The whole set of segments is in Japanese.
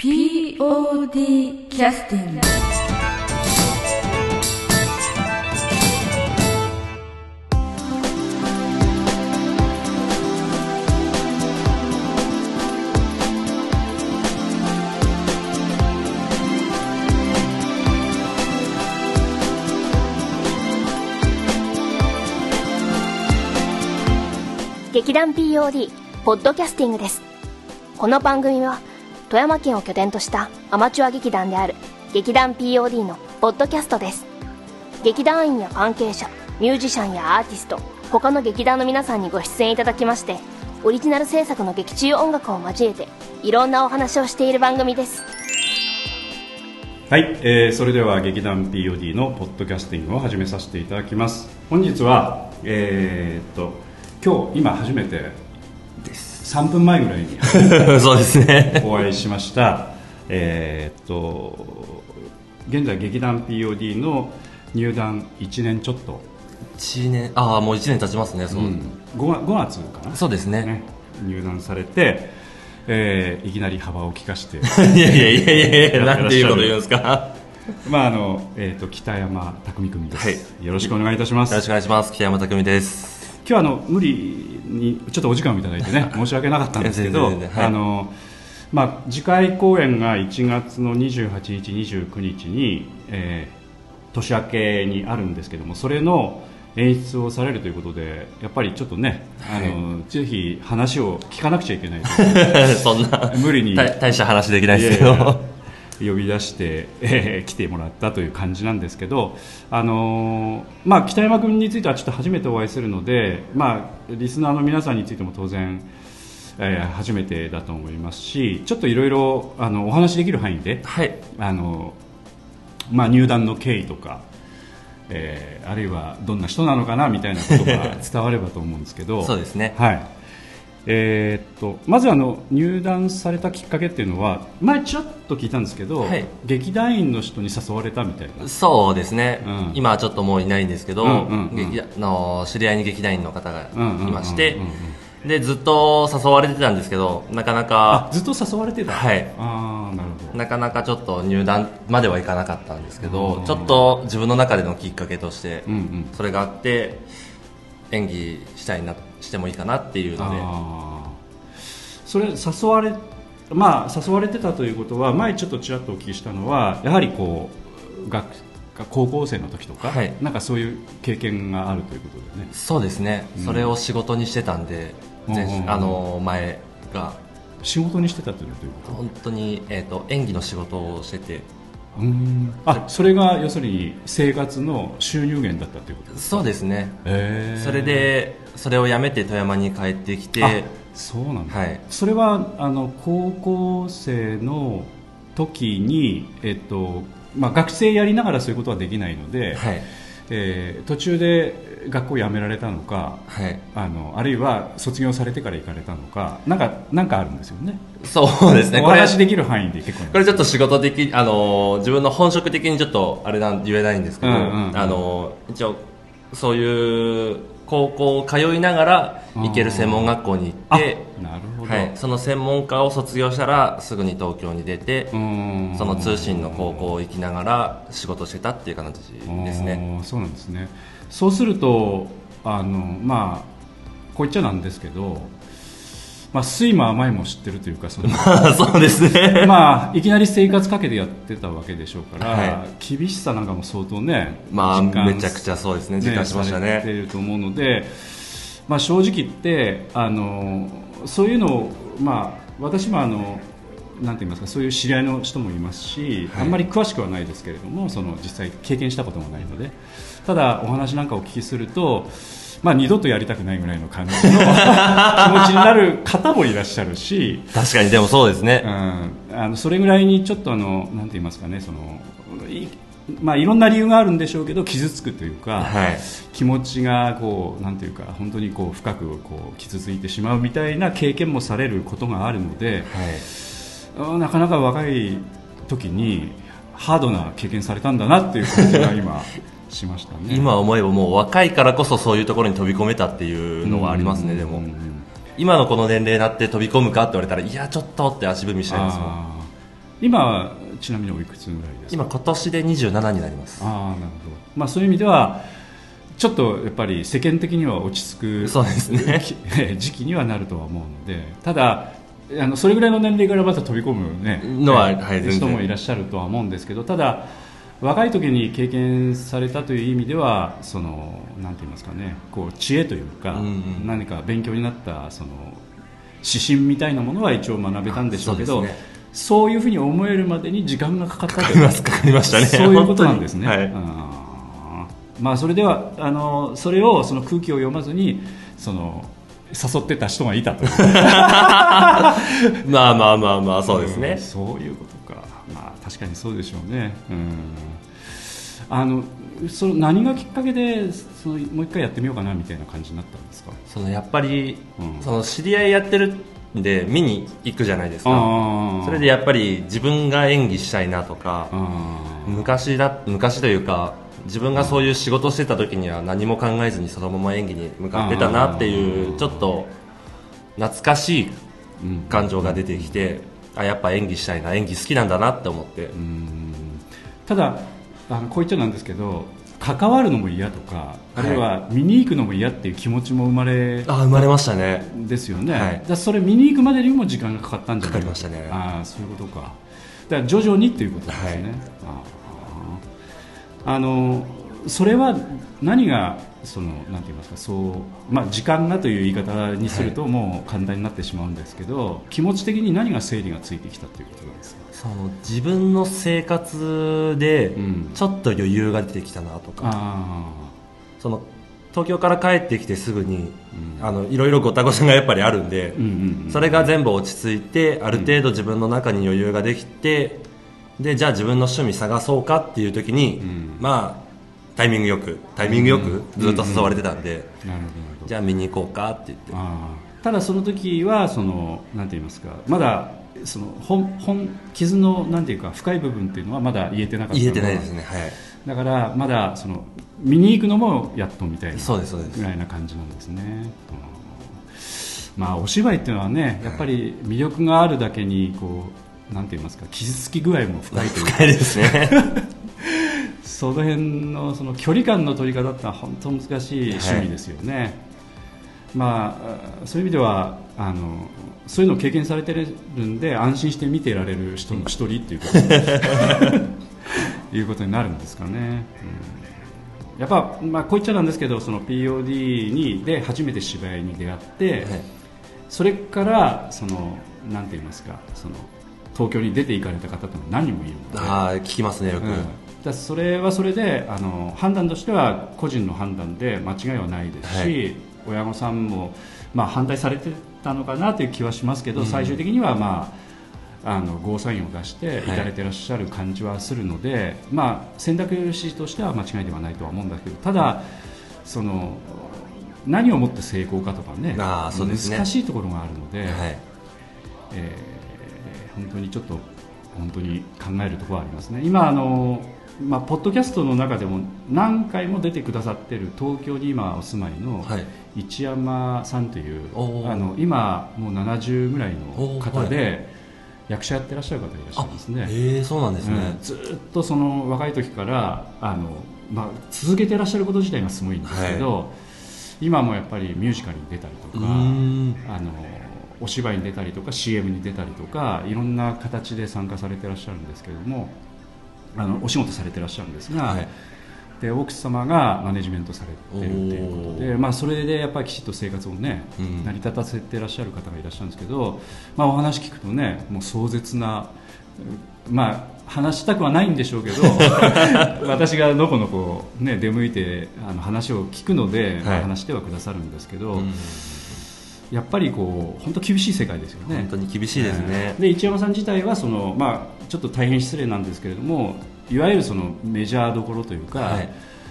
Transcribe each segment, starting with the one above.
POD キャスティング劇団 POD ポッドキャスティングです。この番組は富山県を拠点としたアマチュア劇団である劇団 POD のポッドキャストです。劇団員や関係者ミュージシャンやアーティスト他の劇団の皆さんにご出演いただきましてオリジナル制作の劇中音楽を交えていろんなお話をしている番組です。はい、えーそれでは劇団 POD のポッドキャスティングを始めさせていただきます。本日はえーっと今日今初めて3分前ぐらいに そうですね。お会いしましたえーっと現在劇団 POD の入団1年ちょっと、1年、ああ、もう1年経ちますね、そう。うん、5, 月5月かな？そうですね。ね入団されて、えーいきなり幅を利かして いやいやいやいやいや、なんていうこと言うんですか。よまああの、えーっと北山匠組です、はいよろしくお願いいたしますろしくお願いします。北山匠です。今日はあの無理にちょっとお時間をいただいてね 申し訳なかったんですけど、あのまあ、次回公演が1月の28日、29日に、えー年明けにあるんですけどもそれの演出をされるということでやっぱりちょっとね、あのぜひ話を聞かなくちゃいけない そんな、無理に。大大した話できないですけいやいや。ど。呼び出して、え ー来てもらったという感じなんですけど、あのーまあ、北山君についてはちょっと初めてお会いするので、まあ、リスナーの皆さんについても当然、えー初めてだと思いますしちょっといろいろあのお話しできる範囲で、はい。あのまあ、入団の経緯とか、えーあるいはどんな人なのかなみたいなことが伝わればと思うんですけど そうですね。はいえーっとまずあの入団されたきっかけっていうのは前ちらっと聞いたんですけど、はい。劇団員の人に誘われたみたいな。そうですね、うん。今はちょっともういないんですけど、うんうんうん。劇団の知り合いに劇団員の方がいましてでずっと誘われてたんですけど、なかなあか、ずっと誘われてた？はい。ああなるほど。なかなかちょっと入団まではいかなかったんですけうどん、ちょっと自分の中でのきっかけとしてうんうん。それがあって演技したいなしてもいいかなっていうので。それ誘われまあ誘われてたということは前ちょっとちらっとお聞きしたのはやはりこう学高校生の時とか、はい。なんかそういう経験があるということでね。そうですね、うん。それを仕事にしてたんで、前うん。あの前が。仕事にしてたというのはどういうこと？本当に、えー、と演技の仕事をしててあそれが要するに生活の収入源だったということですそうですね。へー。それでそれを辞めて富山に帰ってきてあそうなんだ、はい。それはあの高校生の時に、えっとまあ、学生やりながらそういうことはできないので、はい。えー途中で学校辞められたのかはい。あのあるいは卒業されてから行かれたのかなんかなんかあるんですよね。そうですね。おこれ話できる範囲で結構これちょっと仕事的あの自分の本職的にちょっとあれなん言えないんですけど、うんうんうん。あの一応そういう高校を通いながら行ける専門学校に行ってあなるほど、はい、その専門家を卒業したらすぐに東京に出てその通信の高校行きながら仕事してたっていう形ですね。そうなんですね。そうするとあのまあこう言っちゃなんですけど、まあ、酸いも甘いも知ってるというかその そうですね。まあいきなり生活かけてやってたわけでしょうから、は厳しさなんかも相当ねまあめちゃくちゃそうですね。実感しましたされてね。いると思うので、まあ、正直言ってあのそういうのを、まあ、私もあのなんて言いますかそういう知り合いの人もいますし、はい。あんまり詳しくはないですけれどもその実際経験したこともないのでただお話なんかお聞きすると、まあ、二度とやりたくないぐらいの感じの気持ちになる方もいらっしゃるし、確かにでもそうですね。うん、あのそれぐらいにちょっとあのなんて言いますかねそのい,、まあ、いろんな理由があるんでしょうけど傷つくというか、はい。気持ちがこうなんていうか本当にこう深くこう傷ついてしまうみたいな経験もされることがあるのではい。うんなかなか若い時にハードな経験されたんだなっていう感じが今しましたね。今思えばもう若いからこそそういうところに飛び込めたっていうのはありますねでも。今のこの年齢になって飛び込むかって言われたらいやちょっとって足踏みしちゃいますもんあ今はちなみにおいくつぐらいですか？今今年で27になります。ああなるほど、まあ、そういう意味ではちょっとやっぱり世間的には落ち着くそうですね。き時期にはなるとは思うのでただあのそれぐらいの年齢からまた飛び込む、ねのはえはい人もいらっしゃるとは思うんですけどただ若い時に経験されたという意味ではそのなんて言いますかねこう知恵というか、うんうん。何か勉強になったその指針みたいなものは一応学べたんでしょうけどね。そういうふうに思えるまでに時間がかかったとかかりますかかりましたね。そういうことなんですね。本当に。あー。まあそれではあのそれをその空気を読まずにその誘ってた人がいたという。まあまあまあまあそうですね。ん、そういうことか。まあ確かにそうでしょうね。うん。あのその何がきっかけでそのもう一回やってみようかなみたいな感じになったんですか？そのやっぱり、うんその知り合いやってるんで見に行くじゃないですかあそれでやっぱり自分が演技したいなとか昔だ昔というか自分がそういう仕事してた時には何も考えずにそのまま演技に向かってたなっていうちょっと懐かしいうん感情が出てきてあやっぱ演技したいな演技好きなんだなって思って。うん。ただあのこう言っちゃなんですけど関わるのも嫌とかあるいは見に行くのも嫌っていう気持ちも生まれあ生まれましたね。ですよね、はい。だそれ見に行くまでにも時間がかかったんじゃない？かかりましたね。ああそういうことか。だから徐々にっていうことですね、はい。あああのそれは何がそのなんて言いますかそう、まあ、時間がという言い方にするともう簡単になってしまうんですけど、気持ち的に何が整理がついてきたということなんですか？その自分の生活でうん。ちょっと余裕が出てきたなとか、あその東京から帰ってきてすぐに、うん。あのいろいろごたごたがやっぱりあるんで、あ、うんうんうん、それが全部落ち着いてある程度自分の中に余裕ができて、でじゃあ自分の趣味探そうかっていう時に、うん。まあタイミングよくタイミングよくうんずっと誘われてたんで、じゃあ見に行こうかって言って。ただその時はそのなんて言いますかまだその本本傷のなんていうか深い部分っていうのはまだ言えてなかった言えてないですねはい。だからまだその見に行くのもやっとみたいなそうですそうです。ぐらいな感じなんですね、うんまあお芝居っていうのはねやっぱり魅力があるだけにこうなんて言いますか傷つき具合も深いというか。深いですねその辺のその距離感の取り方ってのは本当難しい趣味ですよね、まあ、そういう意味ではあのそういうのを経験されてるんで安心して見ていられる人の一人っていうこと いうことになるんですかね、うん。やっぱ、まあ、こう言っちゃなんですけどその POD にで初めて芝居に出会って、はい。それからそのなんて言いますかその東京に出て行かれた方とも何人もいるので。ああ聞きますねよく、うんだそれはそれであの判断としては個人の判断で間違いはないですし、はい。親御さんも、まあ、反対されてたのかなという気はしますけど、最終的には、まあ、あのゴーサインを出して行かれてらっしゃる感じはするので、まあ、選択肢としては間違いではないとは思うんだけどただその何をもって成功かとかねね。難しいところがあるので。はい。えー本当にちょっと本当に考えるところはありますね。今あの、まあ、ポッドキャストの中でも何回も出てくださってる東京に今お住まいのはい。一山さんという、おー。あの今もう70ぐらいの方で役者やってらっしゃる方いらっしゃいますね、ええそうなんですね、うん。ずっとその若い時からあの、まあ、続けてらっしゃること自体がすごいんですけど、今もやっぱりミュージカルに出たりとうかあのお芝居に出たりとか CM に出たりとかいろんな形で参加されてらっしゃるんですけれどもあのお仕事されてらっしゃるんですが、はい。で奥様がマネジメントされてるということで、おまあ、それでやっぱりきちっと生活をね、うん。成り立たせてらっしゃる方がいらっしゃるんですけど、まあ、お話聞くとねもう壮絶な、まあ、話したくはないんでしょうけど 私がのこのこ、ね、出向いてあの話を聞くので、まあはい話してはくださるんですけど、うん。やっぱりこう本当厳しい世界ですよね。本当に厳しいですね、で一山さん自体はその、まあ、ちょっと大変失礼なんですけれどもいわゆるそのメジャーどころというか、はい。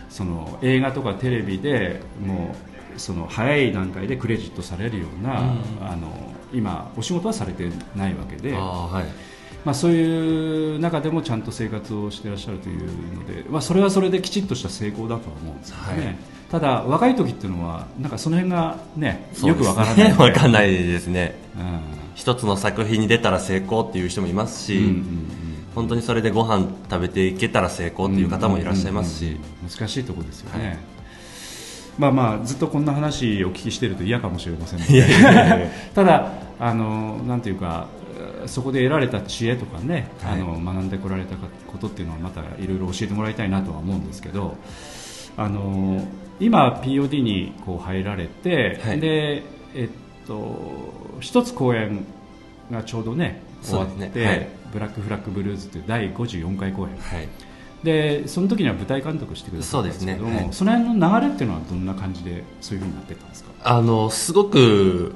その映画とかテレビでもうその早い段階でクレジットされるような、うん。あの今お仕事はされてないわけで、まあ、そういう中でもちゃんと生活をしていらっしゃるというので、まあ、それはそれできちっとした成功だとは思うんですよね、はい。ただ若い時っていうのはなんかその辺がね。よくわからない。わかんないですね。うん一つの作品に出たら成功っていう人もいますし、うんうんうん。本当にそれでご飯食べていけたら成功っていう方もいらっしゃいますし、うんうんうん難しいところですよね、まあまあずっとこんな話をお聞きしてると嫌かもしれませんので。ただあのなんていうかそこで得られた知恵とかね、はい。あの学んでこられたことっていうのはまたいろいろ教えてもらいたいなとは思うんですけどあの今 POD にこう入られて、はい。でえっと一つ公演がちょうどね終わって、ねはい。ブラックフラッグブルーズという第54回公演。はい、でその時には舞台監督してくださったんですけどもそね。はい。その辺の流れっていうのはどんな感じでそういうふうになってったんですか？あのすごく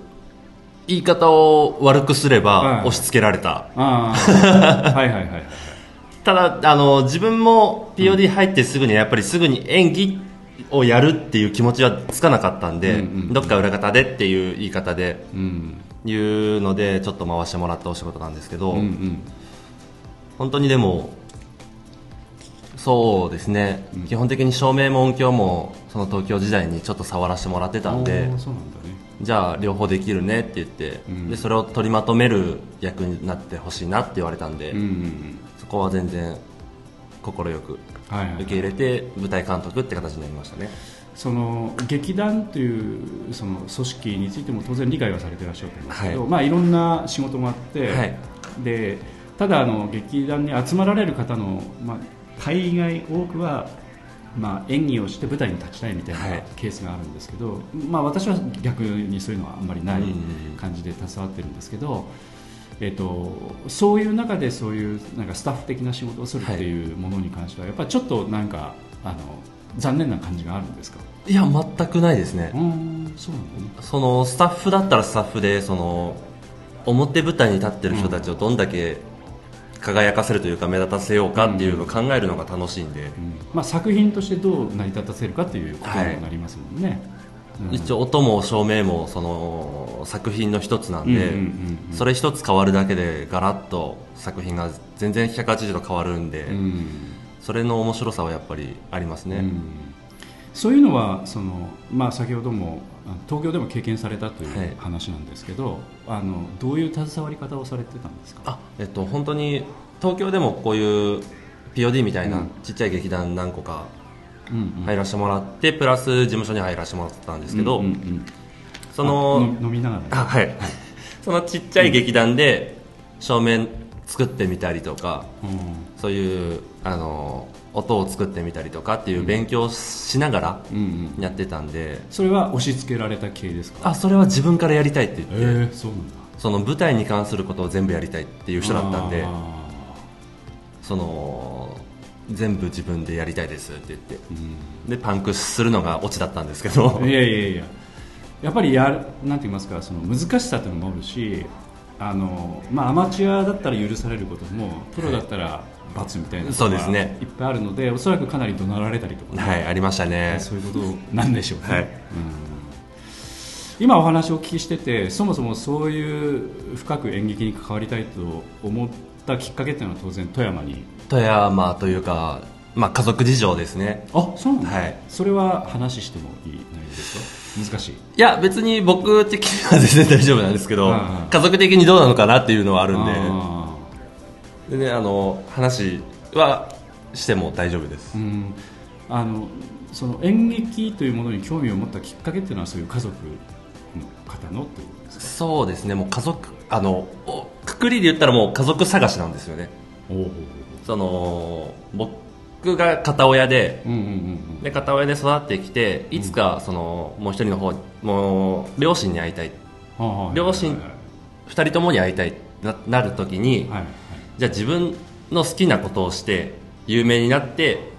言い方を悪くすればはい。押し付けられた、はいはいはいただあの自分も POD 入ってすぐにやっぱりすぐに演技をやるっていう気持ちはつかなかったんで、うんうんうん。どっか裏方でっていう言い方でうん。言うのでちょっと回してもらったお仕事なんですけど、うんうん。本当にでもそうですね、基本的に照明も音響もその東京時代にちょっと触らせてもらってたんでじゃあ両方できるねって言って、うん。でそれを取りまとめる役になってほしいなって言われたんで、うんうんそこは全然快く受け入れて舞台監督って形になりましたね。その劇団というその組織についても当然理解はされていらっしゃると思うんですけど、はい。まあ、いろんな仕事があって、はい。でただあの劇団に集まられる方の、まあ、大概多くは、まあ、演技をして舞台に立ちたいみたいはない。ケースがあるんですけど、まあ、私は逆にそういうのはあんまりないうんうん。感じで携わってるんですけど、えっとそういう中でそういうなんかスタッフ的な仕事をするっていうものに関しては、やっぱりちょっとなんかあの残念な感じがあるんですか？いや全くないですね。う、んそうなんだねそのスタッフだったらスタッフでその表舞台に立ってる人たちをどんだけ輝かせるというか目立たせようかっていうのを考えるのが楽しいんで、まあ、作品としてどう成り立たせるかということにもなりますもんね、うん一応音も照明もその作品の一つなんで、それ一つ変わるだけでガラッと作品が全然180度変わるんで、うん。それの面白さはやっぱりありますね、うん。そういうのはその、まあ、先ほどもあ東京でも経験されたといはい。う話なんですけど、あのどういう携わり方をされてたんですか？あえっと本当に東京でもこういう POD みたいなうん。ちっちゃい劇団何個か入らせてもらって、プラス事務所に入らせてもらってたんですけど、うんうんうん。そのあ飲飲みながら。はい。そのちっちゃい劇団で照明作ってみたりとか、うん。そういうあの音を作ってみたりとかっていう勉強をしながらうんうん。やってたんで、それは押し付けられた系ですか？あそれは自分からやりたいって言って、えー、そうなんだ。その舞台に関することを全部やりたいっていう人だったんで。あその全部自分でやりたいですって言って。ーうんでパンクするのがオチだったんですけど。いやいやいや。やっぱりやるなんて言いますかその難しさというのもあるしあの、まあ、アマチュアだったら許されることもプロだったら罰みたいなそうがですね。いっぱいあるのでおそらくかなり怒鳴られたりとか。ね、はいありましたね。そういうことなんでしょうね、はい。うん。今お話をお聞きしててそもそもそういう深く演劇に関わりたいと思ったきっかけっていうのは当然富山に富山というか、まあ、家族事情ですね。あそうなんだ、はい。それは話してもいい内容ですか？難しい。いや別に僕的には全然大丈夫なんですけど家族的にどうなのかなっていうのはあるんあででねあの話はしても大丈夫です。ーうん。あのその演劇というものに興味を持ったきっかけっていうのはそういう家族の方のってことですか？そうですね。もう家族あのおくくりで言ったらもう家族探しなんですよね。おおその僕が片親でで片親で育ってきていつかそのもう一人の方もう両親に会いたい。両親はい二人ともに会いたいななる時に、じゃあ自分の好きなことをして有名になって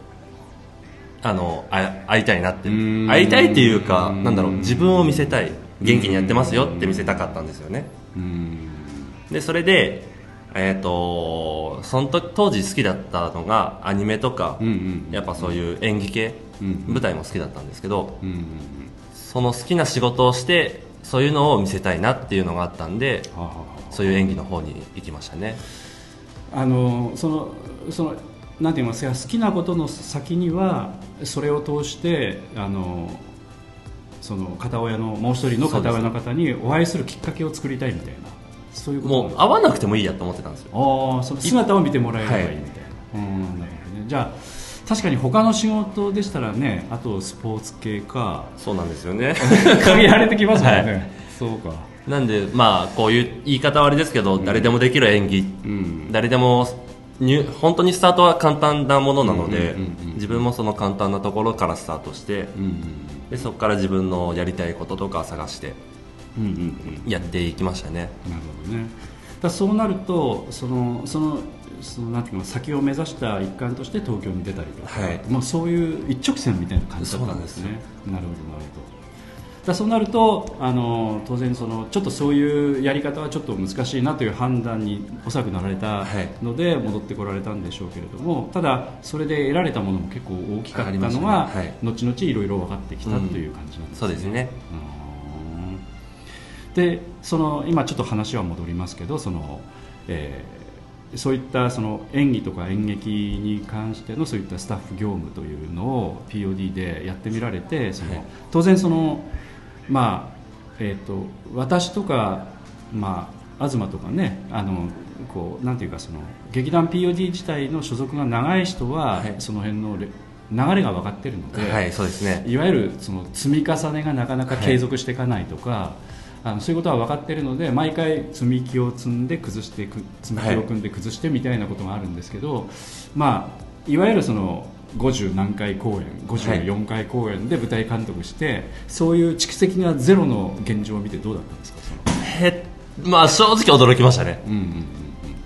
あのあ会いたいなって。会いたいっていうかなんだろううん。自分を見せたい。元気にやってますよって見せたかったんですよね。うん。でそれでえっ、とその時当時好きだったのがアニメとか、うんうんやっぱそういう演技系、うん。舞台も好きだったんですけどうんうんうん。その好きな仕事をしてそういうのを見せたいなっていうのがあったんではあはあはあ。そういう演技の方に行きましたね。あのそのそのなんて言いますか好きなことの先にはそれを通してあのその片親のもう一人の片親の方にお会いするきっかけを作りたいみたいなそういうこともう会わなくてもいいやと思ってたんですよ。ああその姿を見てもらえればいいみたいな、うん。なるほどねじゃあ確かに他の仕事でしたらねあとスポーツ系か。そうなんですよね。限られてきますもんね、はい。そうか。なんでまあこういう言い方はあれですけど、誰でもできる演技、うん。誰でも入本当にスタートは簡単なものなので、うんうんうんうん自分もその簡単なところからスタートして、うんでそこから自分のやりたいこととか探してうんうんうんうんやっていきましたね、なるほどね。だそうなるとそのそのそのなんていうの先を目指した一環として東京に出たりとか、はい。まあ、そういう一直線みたいな感じだったんですね。なるほどなるほど。だそうなるとあの当然そのちょっとそういうやり方はちょっと難しいなという判断におそらくなられたので戻ってこられたんでしょうけれどもただそれで得られたものも結構大きかったのが、ね。はい。後々いろいろ分かってきたという感じなんですね、そうですね。うんでその今ちょっと話は戻りますけどその、えーそういったその演技とか演劇に関してのそういったスタッフ業務というのを POD でやってみられてその、はい。当然そのまあえー、と私とか、まあ、東とかねあのこうなんていうかその劇団 POD 自体の所属が長い人は、はい。その辺のレ流れが分かってるので、はいそうですね。いわゆるその積み重ねがなかなか継続していかないとか、あのそういうことは分かっているので毎回積み木を積んで崩していく積み木を組んで崩してみたいなことがあるんですけど、まあ、いわゆるその50何回公演54回公演で舞台監督して、そういう蓄積がゼロの現状を見てどうだったんですか？そのへまあ正直驚きましたね。うんうん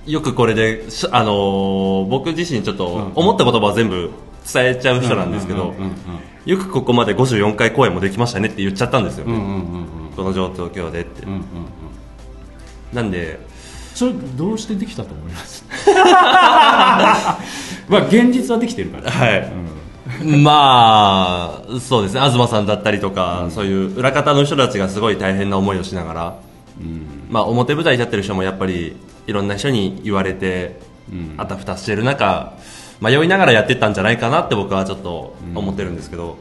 よくこれで、しあのー僕自身ちょっとうん思った言葉は全部伝えちゃう人なんですけど、うんうんよくここまで54回公演もできましたねって言っちゃったんですよ。ね、うんうんうんうんうんこの状況でって、うんうんうん。なんでそれどうしてできたと思います？まあ現実はできてるから、はい。うん。まあそうですね。東さんだったりとか、そういう裏方の人たちがすごい大変な思いをしながら、まあ、表舞台に立ってる人もやっぱりいろんな人に言われて、あたふたしてる中迷いながらやってったんじゃないかなって僕はちょっと思ってるんですけど、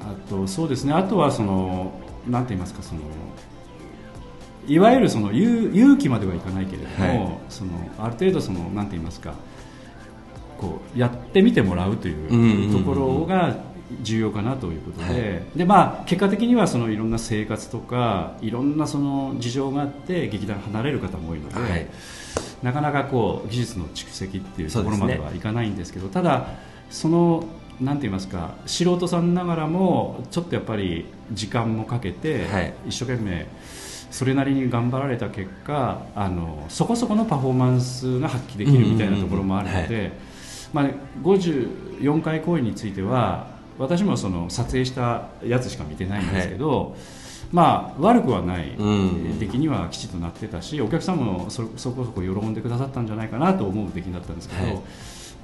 あとそうですね。あとはそのなんて言いますかそのいわゆるその勇勇気まではいかないけれども、はい。そのある程度そのなんて言いますかこうやってみてもらうといんうところが重要かなということで,、でまあ、結果的にはそのいろんな生活とかいろんなその事情があって劇団離れる方も多いので、はい。なかなかこう技術の蓄積っていうところまではいかないんですけどただそのなんて言いますか素人さんながらもちょっとやっぱり時間もかけて、はい。一生懸命それなりに頑張られた結果あのそこそこのパフォーマンスが発揮できるみたいなところもあるので、まあ、54回公演については私もその撮影したやつしか見てないんですけど、まあ、悪くはないうん。出来にはきちっとなってたしお客さんもそそこそこ喜んでくださったんじゃないかなと思う出来だったんですけど、はい。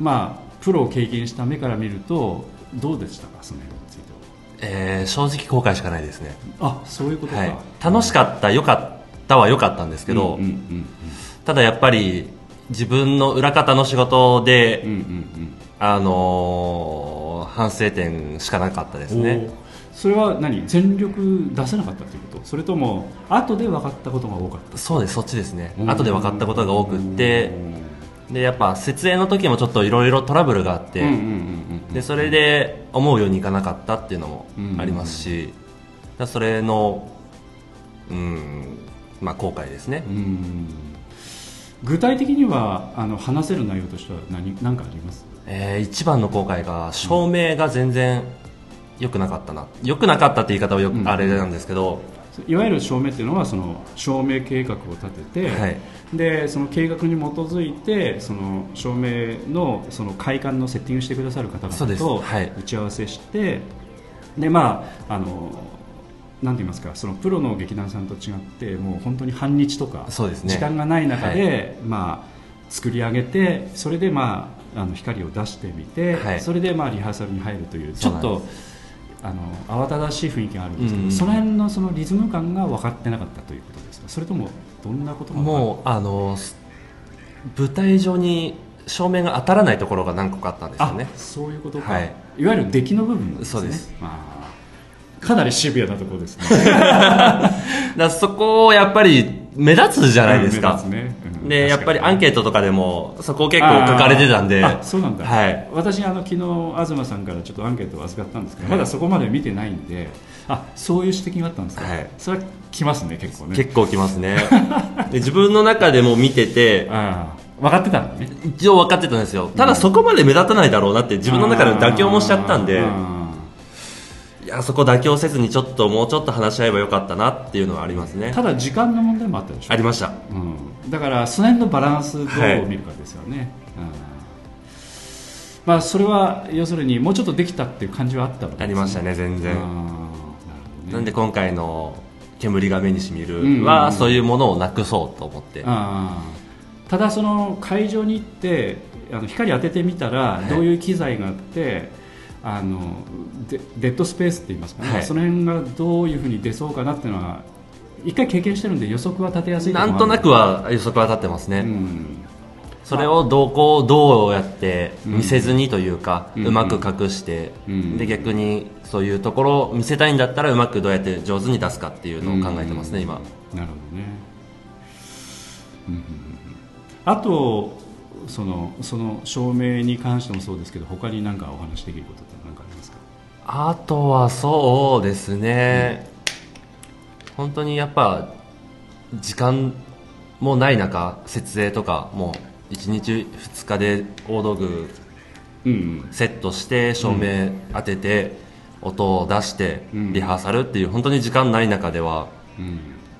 まあ、プロを経験した目から見るとどうでしたかその辺についてえー正直後悔しかないですね、はあそういうことか、はい、楽しかった良かったは良かったんですけど、うんうんうんただやっぱり自分の裏方の仕事で、うんうんうん。あのー反省点しかなかったですうんねそれは何？全力出せなかったということ？それとも後で分かったことが多かった？そうですそっちですね。うん。後で分かったことが多くってでやっぱ設営の時もちょっといろいろトラブルがあって、でそれで思うようにいかなかったっていうのもありますし、それのうんまあ後悔ですね、うん。具体的にはあの話せる内容としては何何かあります？えー一番の後悔が照明が全然良くなかったな。良くなかったって言い方はよく、うん。あれなんですけど、いわゆる照明っていうのはその照明計画を立てて、はい。でその計画に基づいてその照明のその快感のセッティングしてくださる方々とはい。打ち合わせして、でまああのなんて言いますかそのプロの劇団さんと違ってもう本当に半日とか時間がない中で、まあ、作り上げてそれで、まあ、あの光を出してみて、はい。それで、まあ、リハーサルに入るというちょっとあの慌ただしい雰囲気があるんですけど、うん。その辺のそのリズム感が分かってなかったということですか？それともどんなことが？もうあのす舞台上に照明が当たらないところが何個かあったんですよあねそういうことか、はい。い、わゆる出来の部分ですね。そうです。あ。ーかなりシビアなところですね。だそこをやっぱり目立つじゃないですか、うんね。うん。でやっぱりアンケートとかでもそこ結構書かれてたんで。そうなんだ、はい。私あの昨日東さんからちょっとアンケートを預かったんですけど、まだそこまで見てないんであそういう指摘があったんですか、はい。それは来ますね結構ね。結構きますね。で自分の中でも見てて分かってたんだね。一応分かってたんですよ。ただそこまで目立たないだろうなって自分の中で妥協もしちゃったんで。あいやそこ妥協せずにちょっともうちょっと話し合えばよかったなっていうのはありますね。ーただ時間の問題もあったでしょ。ありました。うん、だからその辺のバランスどう見るかですよね、うん。まあ、それは要するにもうちょっとできたっていう感じはあったわけです、ありましたね全然。なね。なんで今回の「煙が目にしみるうんうんう」ん。はそういうものをなくそうと思って。ただその会場に行ってあの光当ててみたらい。どういう機材があって、あのデデッドスペースって言いますかね、はい。その辺がどういうふうに出そうかなっていうのは一回経験してるんで予測は立てやすいなんとなくは予測は立ってますね、うん。それをどうこうどうやって見せずにというか、ううん。まく隠して、うん。で逆にそういうところを見せたいんだったらうまくどうやって上手に出すかっていうのを考えてますね、今。なるほどね、あとそのその照明に関してもそうですけど他に何かお話しできることって何かありますか？あとはそうですね、本当にやっぱ時間もない中設営とかもう1日2日で大道具うんセットして照明当てて、音を出してうん。リハーサルっていう本当に時間ない中では、うん。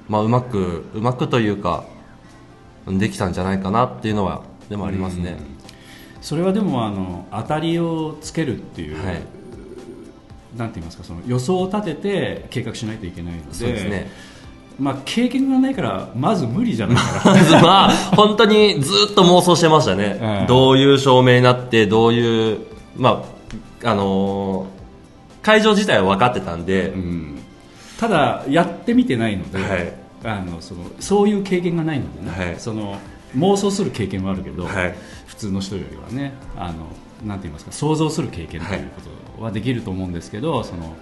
まあ、うまくうまくというかできたんじゃないかなっていうのはでもありますね、それはでもあの当たりをつけるっていう、はい。なんて言いますかその予想を立てて計画しないといけないのでそうですね。まあ、経験がないからまず無理じゃないかまず まあ本当にずっと妄想してましたね、うんどういう照明になってどういうまああのー会場自体は分かってたんで、な、うん。ただやってみてないので、はい。あのそのそういう経験がないのでね、はい。その妄想する経験はあるけど、はい。普通の人よりはねあのなんて言いますか想像する経験ということはできると思うんですけど、その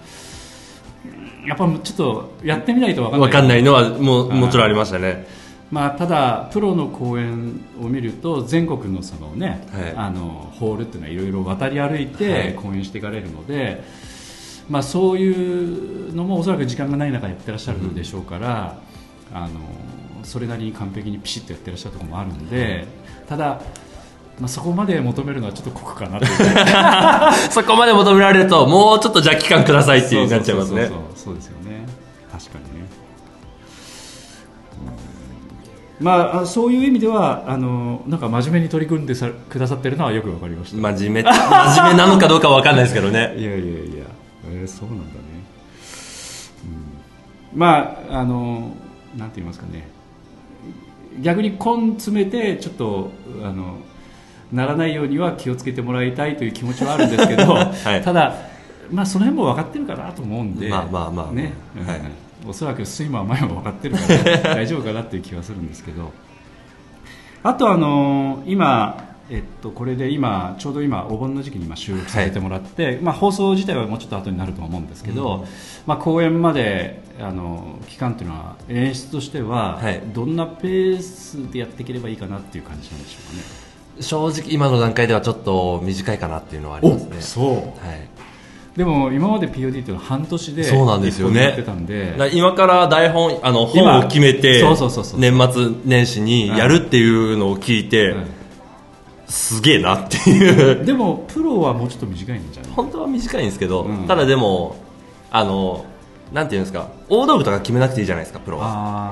うんやっぱちょっとやってみないと分かんない。分かんないのはもうはい。もちろんありましたね。まあ、ただプロの公演を見ると全国のその、ねはい。あのホールっていうのはいろいろ渡り歩いはい。て公演していかれるので、まあ、そういうのもおそらく時間がない中やってらっしゃるでしょうから、あのそれなりに完璧にピシッとやってらっしゃるところもあるんで、ただ、まあ、そこまで求めるのはちょっと酷かな そこまで求められるともうちょっとじゃあ期間くださいっていうなっちゃいますね。そうですよね。確かにね、うん。まああそういう意味ではあのなんか真面目に取り組んでさくださってるのはよくわかりました、真面目真面目なのかどうかは分かんないですけどね。いやいやいや、えーそうなんだね、うん、まああのなんて言いますかね逆に根詰めてちょっとあのならないようには気をつけてもらいたいという気持ちはあるんですけど、い。ただ、まあ、その辺も分かってるかなと思うんで、まあまあまあね、はい。うんおそらく睡魔は前も分かってるから 大丈夫かなっていう気はするんですけど。あとあの今えっと、これで今ちょうど今お盆の時期に今収録させてもらって、まあ、放送自体はもうちょっと後になると思うんですけど、まあ、公演まであの期間というのは演出としては、はい。どんなペースでやっていければいいかなっていう感じなんでしょうかね。正直今の段階ではちょっと短いかなっていうのはありますね。そう。はい。でも今まで POD っていうのは半年でそうなんですよね。ってたんで。今から台本あの今本を決めて年末年始にやるっていうのを聞いて、うんすげえなっていう。でもプロはもうちょっと短いんじゃない？本当は短いんですけど、うん。ただでもあのなんていうんですか大道具とか決めなくていいじゃないですかプロは。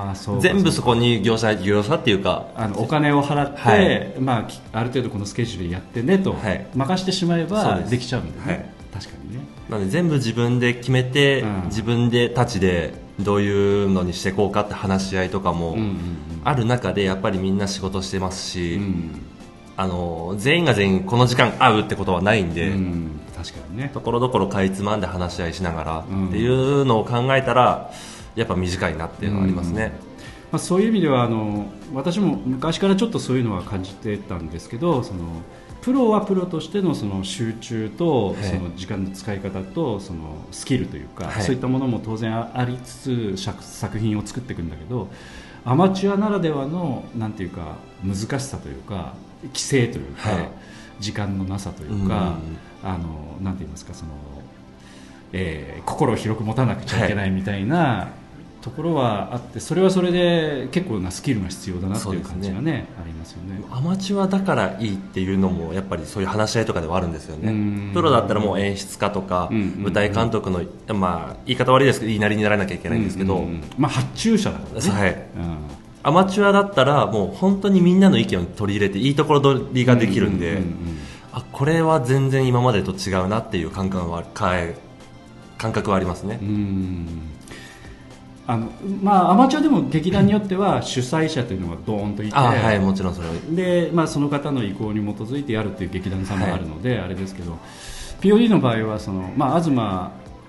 ああそうか全部そこに業者業者っていうかあのお金を払って、はい。まあき、ある程度このスケジュールでやってねと、はい。任してしまえばできちゃうんだよね、はい。確かにね。なので全部自分で決めて、うん。自分でたちでどういうのにしていこうかって話し合いとかもある中でやっぱりみんな仕事してますし、うんあの全員が全員この時間会うってことはないんうで、ん確かにね。ところどころかいつまんで話し合いしながらうん。っていうのを考えたらやっぱ短いなっていうのはありますね、まあ、そういう意味ではあの私も昔からちょっとそういうのは感じてたんですけどそのプロはプロとしてのその集中とはい。その時間の使い方とそのスキルというか、はい。そういったものも当然ありつつ作作品を作っていくんだけどアマチュアならではのなんていうか難しさというか規制というか、はい。時間のなさといううんか、あのなんて言いますかその、えー心を広く持たなくちゃいけないみたいな、ところはあってそれはそれで結構なスキルが必要だなっていう感じがねありますよね。アマチュアだからいいっていうのもやっぱりそういう話し合いとかではあるんですようん。ねプロだったらもう演出家とかうんうん舞台監督の、まあ、言い方悪いですけど言いなりにならなきゃいけないんですけど、うんうんうん。まあ発注者だからね。はい。うん。アマチュアだったらもう本当にみんなの意見を取り入れていいところ取りができるんで、うううんあこれは全然今までと違うなっていう感覚は感覚はありますね、うんうんあのまあアマチュアでも劇団によっては主催者というのがドーンといて、あはいもちろんそれはで、まあ、その方の意向に基づいてやるという劇団さんもあるので、あれですけど POD の場合はその、まあ、東、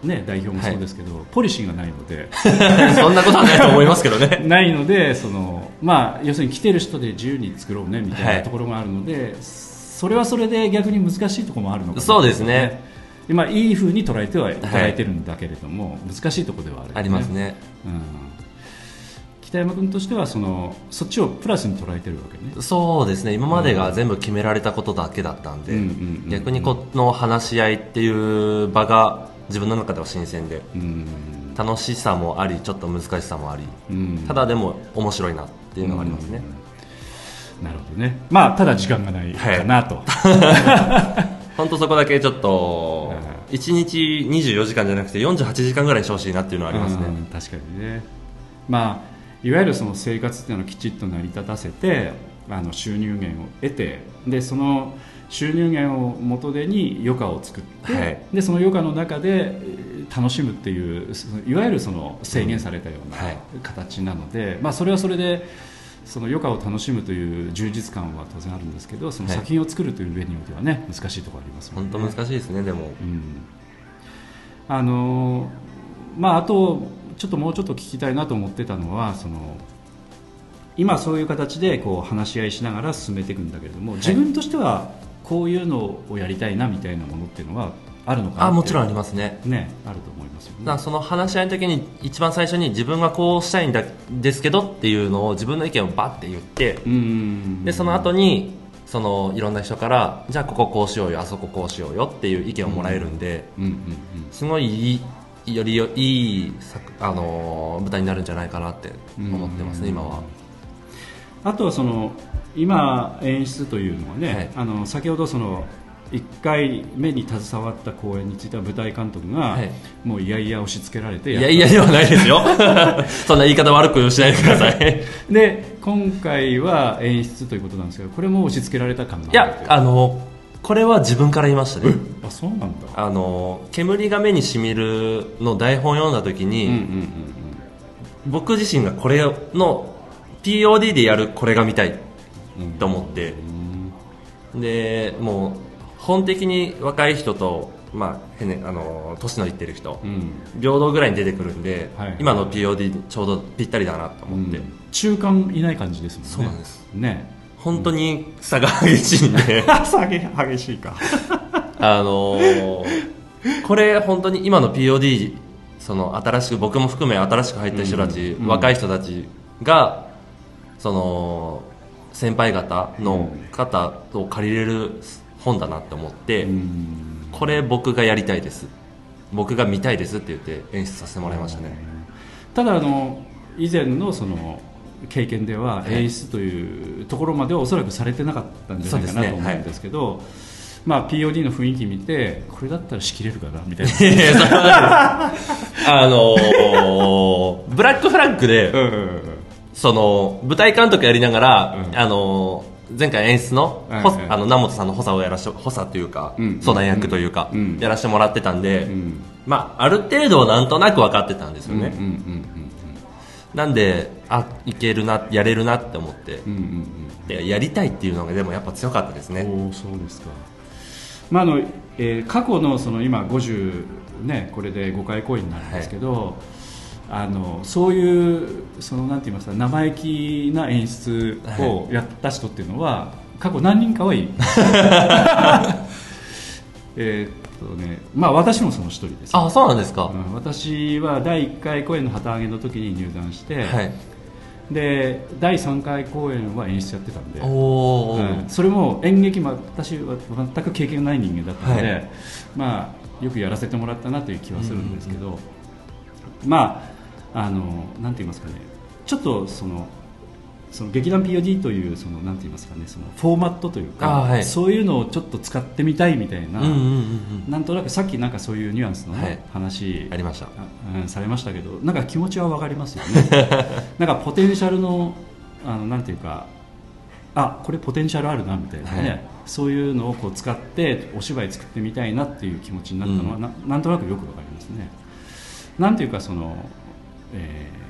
ね、代表もそうですけど、ポリシーがないので。そんなことはないと思いますけどね。ないのでその、まあ、要するに来てる人で自由に作ろうねみたいはないところがあるので、それはそれで逆に難しいところもあるのかなそうですねまあ、いい風に捉えてはいただいてるんだけれども、難しいところではあるよありますね。うん、北山君としてはそのそっちをプラスに捉えてるわけね。そうですね。今までが全部決められたことだけだったんで、逆にこの話し合いっていう場が自分の中では新鮮でうん。楽しさもありちょっと難しさもあり、うん。ただでも面白いなっていうのがありますね、なるほどね。まあただ時間がないかなと、本当そこだけちょっとはい1日24時間じゃなくて48時間ぐらいにしてほしいなっていうのはありますね、うん確かにね。まあいわゆるその生活っていうのをきちっと成り立たせてあの収入源を得てでその収入源を元手に余暇を作って、はい。でその余暇の中でえー楽しむっていういわゆるその制限されたようなはい。形なので、まあ、それはそれでその余暇を楽しむという充実感は当然あるんですけどそのはい作品を作るという上においてはね難しいところありますもんね。本当難しいですねでも。うん。あのまあ、あとちょっともうちょっと聞きたいなと思ってたのはその今そういう形でこう話し合いしながら進めていくんだけれども、自分としてはこういうのをやりたいなみたいなものっていうのはあるのかなあもちろんありまますね。すねあると思いますよね。その話し合いの時に一番最初に自分はこうしたいんだですけどっていうのを自分の意見をバッて言ってうん。でその後にそのいろんな人からじゃあこここうしようよあそここうしようよっていう意見をもらえるんで、すごいいいよりよいい作、あのー舞台になるんじゃないかなって思ってますね、今は。あとはその今演出というのはね、はい。あの先ほどその1回目に携わった公演については舞台監督が、はい。もういやいや押し付けられていやった。やいやではないですよ。そんな言い方悪くしないでください。で今回は演出ということなんですけどこれも押し付けられた感がいやあのこれは自分から言いましたね。あそうなんだ。あの煙が目にしみるの台本読んだ時に、うんうんうん僕自身がこれの POD でやるこれが見たいうんと思って、でもう本的に若い人と、まあ変ね、あの年のいってる人、うん。平等ぐらいに出てくるんで、はい。今の POD ちょうどぴったりだなと思って、うん。中間いない感じですもんね。そうなんです。ね。本当に差が激しいんで。下げ激しいか。あのーこれ本当に今の POD その新しく僕も含め新しく入った人たち、うん若い人たちがその先輩方の方を借りれる本だなって思って、うん。これ僕がやりたいです。僕が見たいですって言って演出させてもらいましたね、ただあの以前のその経験でははい。演出というところまではおそらくされてなかったんじゃないかなと思うんですけど、まあ、POD の雰囲気見てこれだったら仕切れるかなみたいな。あのーブラックフラッグで、その舞台監督やりながら、うん。あの前回演出の,ほ、はいはいあの南本さんの補佐をやらして補佐というか、うん。相談役というか、うん。やらせてもらってたんで、うん。まあ、ある程度なんとなく分かってたんですよね、なんであいけるなやれるなって思って、うんうんうんでやりたいっていうのがでもやっぱ強かったですね、そうですか、まああのえー過去のその今50、ね、これで5回公演になるんですけど、あのそういうそのなんて言いますか生意気な演出をやった人っていうのは、過去何人かはいる えーっとねまあ私もその一人です。あそうなんですか、うん私は第1回公演の旗揚げの時に入団して、はい。で第3回公演は演出やってたんで、うん。それも演劇ま私は全く経験がない人間だったので、はい。まあよくやらせてもらったなという気はするんですけど、まああのなんて言いますかね。ちょっとそのその劇団 POD というそのなんて言いますかね。そのフォーマットというか、はい。そういうのをちょっと使ってみたいみたいな、うんうんうんうん。なんとなくさっきなんかそういうニュアンスのね、はい。話ありました。あうん、されましたけどなんか気持ちは分かりますよね。なんかポテンシャルのあのなんていうかあこれポテンシャルあるなみたいなね、はい。そういうのをこう使ってお芝居作ってみたいなっていう気持ちになったのは、うん。ななんとなくよく分かりますね。なんていうかその、えー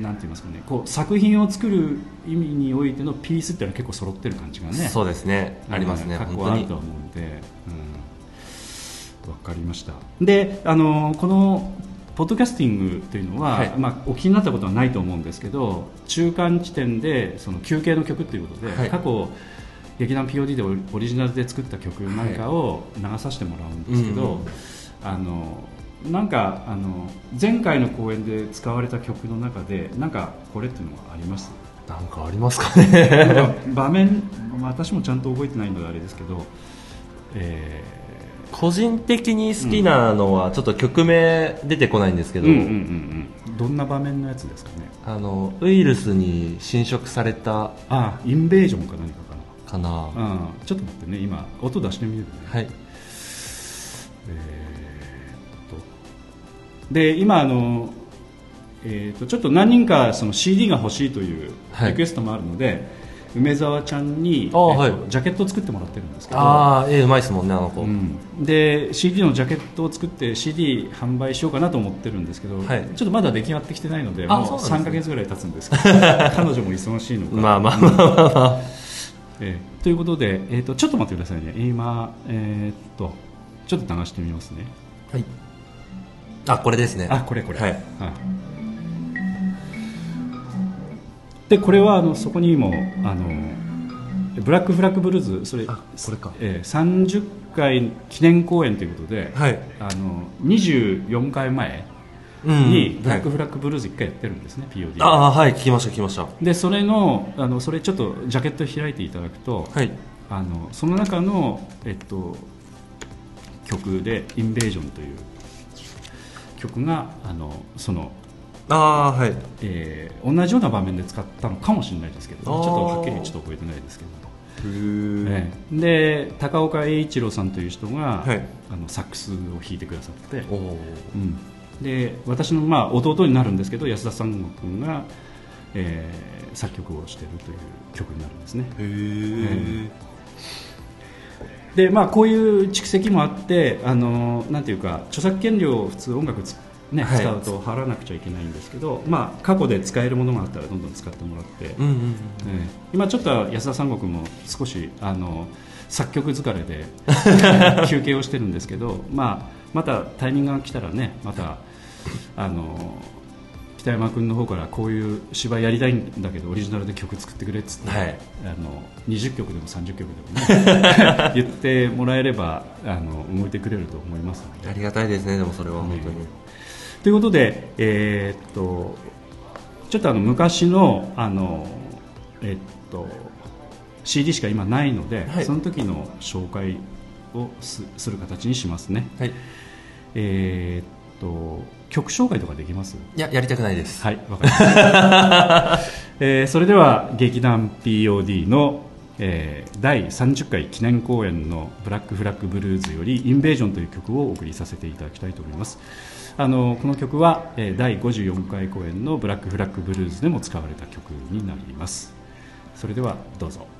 なんて言いますかねこう作品を作る意味においてのピースっていうのは結構揃ってる感じがねそうですね。ありますね。うん過去本当に。はあるとは思うんで、うん、分かりました。であのこのポッドキャスティングというのは、はい。まあ、お聞きになったことはないと思うんですけど中間地点でその休憩の曲ということで、はい。過去劇団 POD でオリジナルで作った曲なんかを流させてもらうんですけど、うんうん。あのなんかあの前回の公演で使われた曲の中でなんかこれっていうのはあります？なんかありますかね。場面まあ私もちゃんと覚えてないのであれですけど、え個人的に好きなのはちょっと曲名出てこないんですけど、ーうんうんうんうん。どんな場面のやつですかね？あのウイルスに侵食されたあインベージョンか何かかな、かな、うん、ちょっと待ってね今音出してみるね。はい。えーで今あの、えーっとちょっと何人かその CD が欲しいというはい。リクエストもあるので、梅沢ちゃんに、えーはい。ジャケットを作ってもらってるんですけどああ絵うまいですもんねあの子、うん。で CD のジャケットを作って CD 販売しようかなと思ってるんですけど、はい。ちょっとまだ出来上がってきてないのでもうあそうなんですね。3か月ぐらい経つんですけど 彼女も忙しいのか、まあまあまあまあまあ。えーということで、えー、とちょっと待ってくださいね。今、えーっとちょっと流してみますね。はいあこれですね。あこれこれ、はい。あ。でこれはあのそこにもあのブラックフラッグブルーズそれあこれか。えー30回記念公演ということで、はい。あの24回前うんにブラックはいフラッグブルーズ1回やってるんですね、POD ああはい。聞きました聞きました。でそれのあのそれちょっとジャケット開いていただくと、はい。あのその中の、えっと、曲で「インベージョン」という曲があのその、ああはい。えー同じような場面で使ったのかもしれないですけど、ちょっとはっきりちょっと覚えてないですけど、へええ。で高岡栄一郎さんという人が、はい。あのサックスを弾いてくださって、うん、で私の、まあ、弟になるんですけど安田三悟君が、えー作曲をしているという曲になるんですね。へえでまあ、こういう蓄積もあってあのなんていうか著作権料を普通音楽つ、ねはい。使うと払わなくちゃいけないんですけど、まあ、過去で使えるものがあったらどんどん使ってもらって、うんうんうんええ。今ちょっと安田三悟君も少しあの作曲疲れで 休憩をしてるんですけど、まあ、またタイミングが来たらねまたあの北山君の方からこういう芝居やりたいんだけどオリジナルで曲作ってくれっつって、はい。あの20曲でも30曲でもね 言ってもらえればあの動いてくれると思いますので。ありがたいですねでもそれは本当に、ということで、えーっとちょっとあの昔のあの、えっと CD しか今ないので、はい。その時の紹介をすする形にしますね。はい。えーっと曲紹介とかできます？いややりたくないですはい、わかりました。えーそれでは劇団 POD の、えー第30回記念公演の「ブラックフラッグブルーズ」より「インベージョン」という曲をお送りさせていただきたいと思います。あのこの曲は、えー第54回公演の「ブラックフラッグブルーズ」でも使われた曲になります。それではどうぞ。「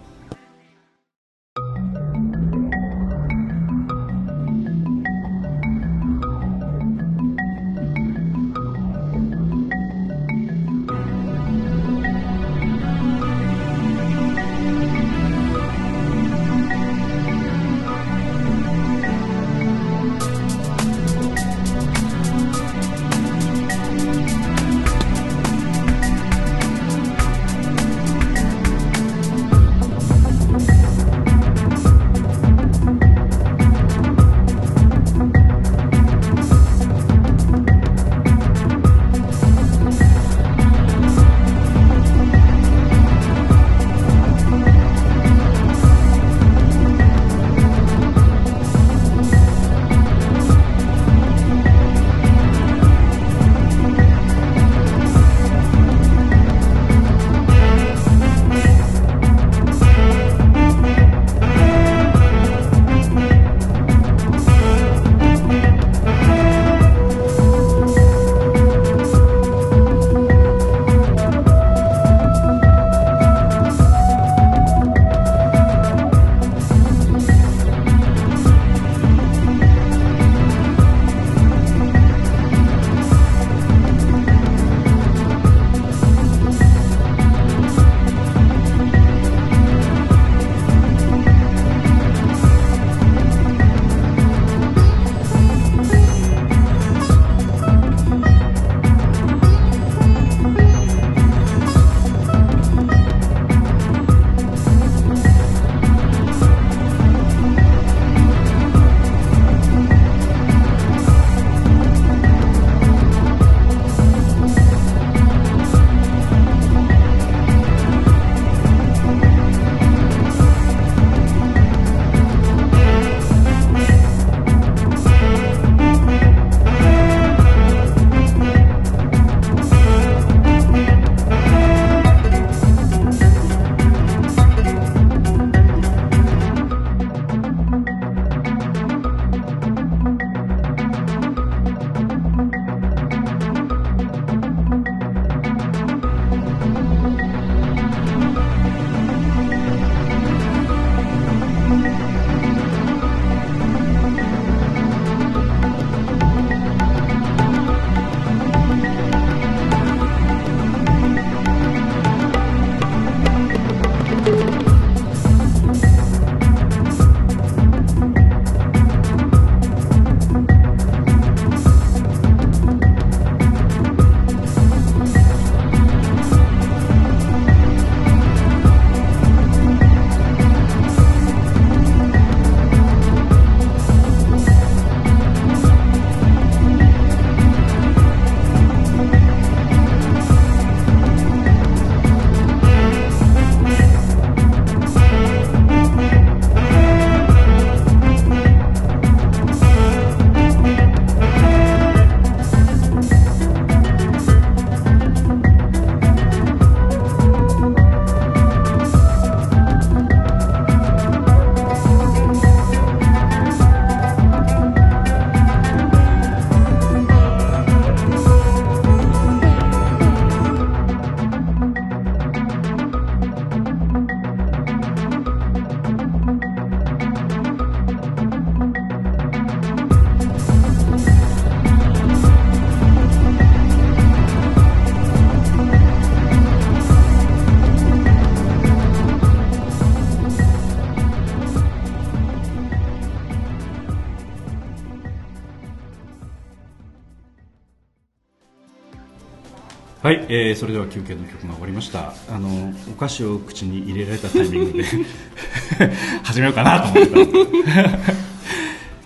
はい、えーそれでは休憩の曲が終わりました。あのお菓子を口に入れられたタイミングで 始めようかなと思った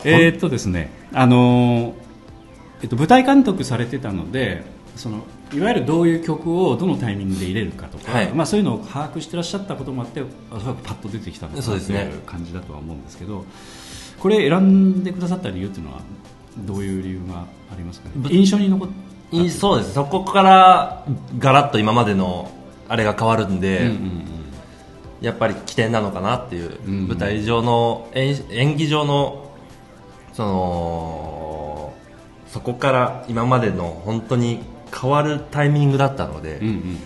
えーっとですねあの、えっと、舞台監督されてたのでそのいわゆるどういう曲をどのタイミングで入れるかとか、はい。まあ、そういうのを把握してらっしゃったこともあっておそらくパッと出てきたのかなといそうですね。う感じだとは思うんですけどこれ選んでくださった理由っていうのはどういう理由がありますかね？ぶ印象に残っいそうです。そこからガラッと今までのあれが変わるんで、うんうんうん。やっぱり起点なのかなっていう、うん舞台上の演演技上のそのそこから今までの本当に変わるタイミングだったので、うんうんうんうん。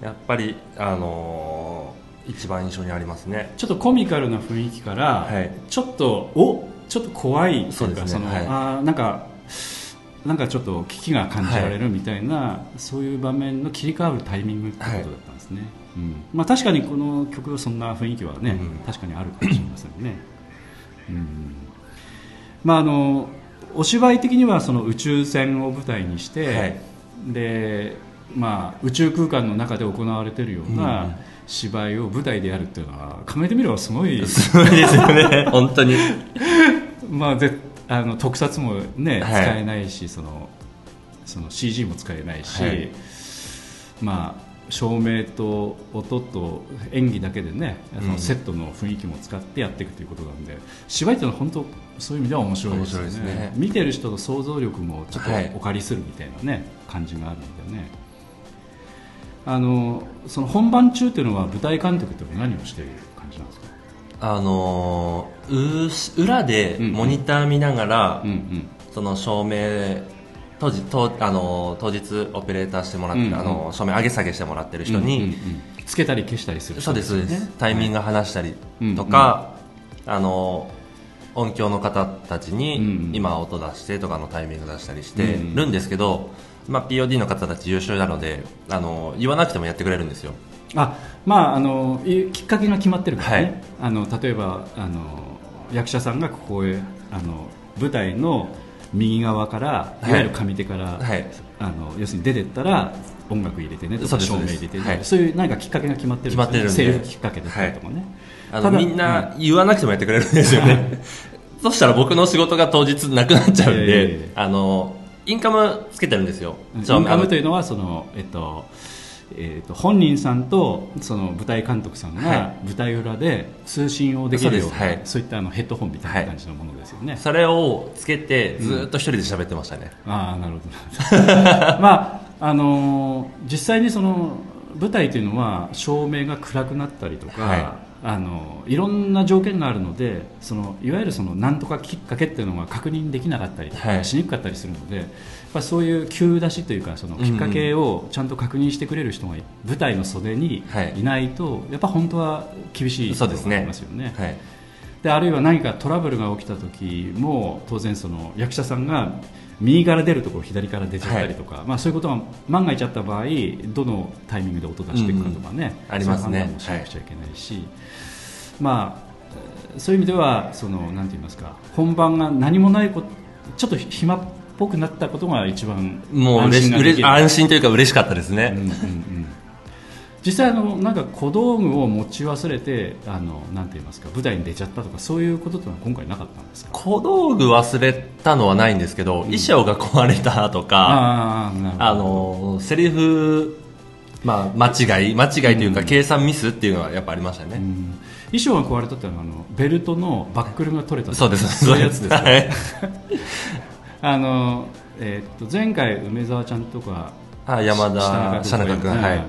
やっぱり、あのー一番印象にありますね。ちょっとコミカルな雰囲気から、はい。ちょっとおちょっと怖いというかそうですね。の、はい。あーなんかなんかちょっと危機が感じられるみたいな、そういう場面の切り替わるタイミングってことだったんですね、うん。まあ、確かにこの曲はそんな雰囲気はね、うん。確かにあるかもしれませんね、うん。まあ、あのお芝居的にはその宇宙船を舞台にして、はい。でまあ、宇宙空間の中で行われているよううん。な芝居を舞台でやるっていうのは考えてみればすごい、すごいですよね。本当に。まあ、ぜあの特撮も、ねはい。使えないしそのその CG も使えないし、はい。まあ、照明と音と演技だけでね、あのうん。セットの雰囲気も使ってやっていくということなんで芝居っていうのは本当そういう意味では面白いですよね。ね。見てる人の想像力もちょっとはい。お借りするみたいなね、感じがあるんでね。あのその本番中っていうのは舞台監督って何をしている？あのーうし裏でうんうん。モニター見ながら、うんうん。その照明当時当あの当日オペレーターしてもらってる、うんうん。あの照明上げ下げしてもらってる人に、うんうんうん。つけたり消したりするそうですそうです、ね。タイミング話したりとか、あの音響の方たちに、うんうん。今音出してとかのタイミング出したりしてるんですけど、まあ、POD の方たち優秀なのであの言わなくてもやってくれるんですよあまああのいきっかけが決まってるからね、はい。あの例えばあの役者さんがここへあの舞台の右側からはい。いわゆる上手から、はい。あの要するに出てったら音楽入れてねとか照明入れてね。そういう何かきっかけが決まってる決まってるんで。セリフきっかけだったりとかね、あただのみんな言わなくてもやってくれるんですよね。そしたら僕の仕事が当日なくなっちゃうんでやあのインカムつけてるんですよ。インカムというのはその、えっとえっと本人さんとその舞台監督さんはが舞台裏で通信をできるようなはい。そういったあのヘッドホンみたいな感じのものですよね、それをつけてずっと一人で喋ってましたね、ああなるほど。まああのー実際にその舞台というのは照明が暗くなったりとか、はあのいろんな条件があるのでそのいわゆるそのなんとかきっかけっていうのが確認できなかったりしにくかったりするのでぱそういう急出しというかそのきっかけをちゃんと確認してくれる人が舞台の袖にはい。いないと、やっぱ本当は厳しいところがあそうですね。りますよね。はい。であるいは何かトラブルが起きた時も当然その役者さんが右から出るところ左から出ちゃったりとか、まあ、そういうことが万が一あった場合どのタイミングで音出していくかとかね、うんありますね。そういう判断もしなくちゃいけないし、まあえーそういう意味ではそのなんて言いますか本番が何もないことちょっと暇っぽくなったことが一番もう嬉し安心というか嬉しかったですね、うんうんうん実際あのなんか小道具を持ち忘れてあのなんて言いますか舞台に出ちゃったとかそういうことってのは今回なかったんですか？小道具忘れたのはないんですけど、衣装が壊れたとかあのセリフ、まあ、間違い間違いというか、計算ミスっていうのはやっぱありましたね、うん。衣装が壊れたってのはあのベルトのバックルが取れたそうですそういうやつですか、はいあの、えーっと前回梅沢ちゃんとかあ山田下社中君はい。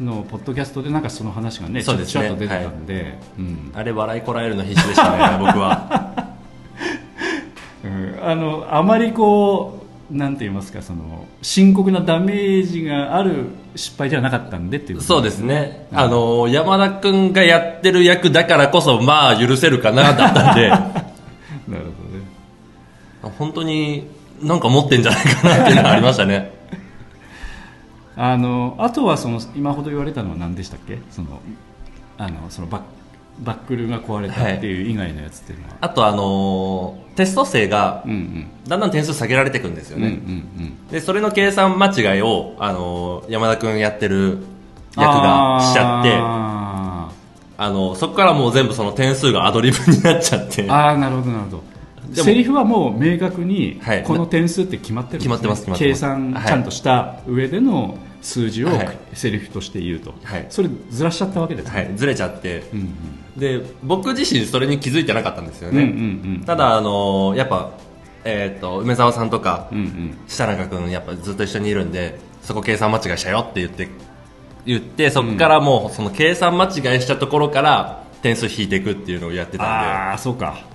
のポッドキャストでなんかその話がねそうですね。ちょっと出てたんで、うん。あれ笑いこらえるの必死でしたね 僕は。うんあのあまりこうなんて言いますかその深刻なダメージがある失敗ではなかったんでっていうこと。そうですね、あの山田君がやってる役だからこそまあ許せるかなだったんで 本当になんか持ってんじゃないかなっていうのはありましたね。あのあとはその今ほど言われたのは何でしたっけ？そのあのそのバッバックルが壊れたっていう以外のやつっていうのは、あとあのーテスト生がだんだん点数下げられていくんですよね、うんうんうん。でそれの計算間違いを、あのー山田君やってる役がしちゃってああのそこからもう全部その点数がアドリブになっちゃって。ーあーなるほどなるほどセリフはもう明確にはい。この点数って決まってるんです、ね。決まってます計算ちゃんとした上での数字をはい。セリフとして言うと、はい。それずらしちゃったわけですね、はい、ずれちゃって、うんうん。で僕自身それに気づいてなかったんですようんうんね、うん。ただ、あのーやっぱ、えー、と梅沢さんとか、うんうん。設楽君やっぱずっと一緒にいるんでそこ計算間違いしたよって言って言ってそこからもうその計算間違いしたところから点数引いていくっていうのをやってたんああそうか。で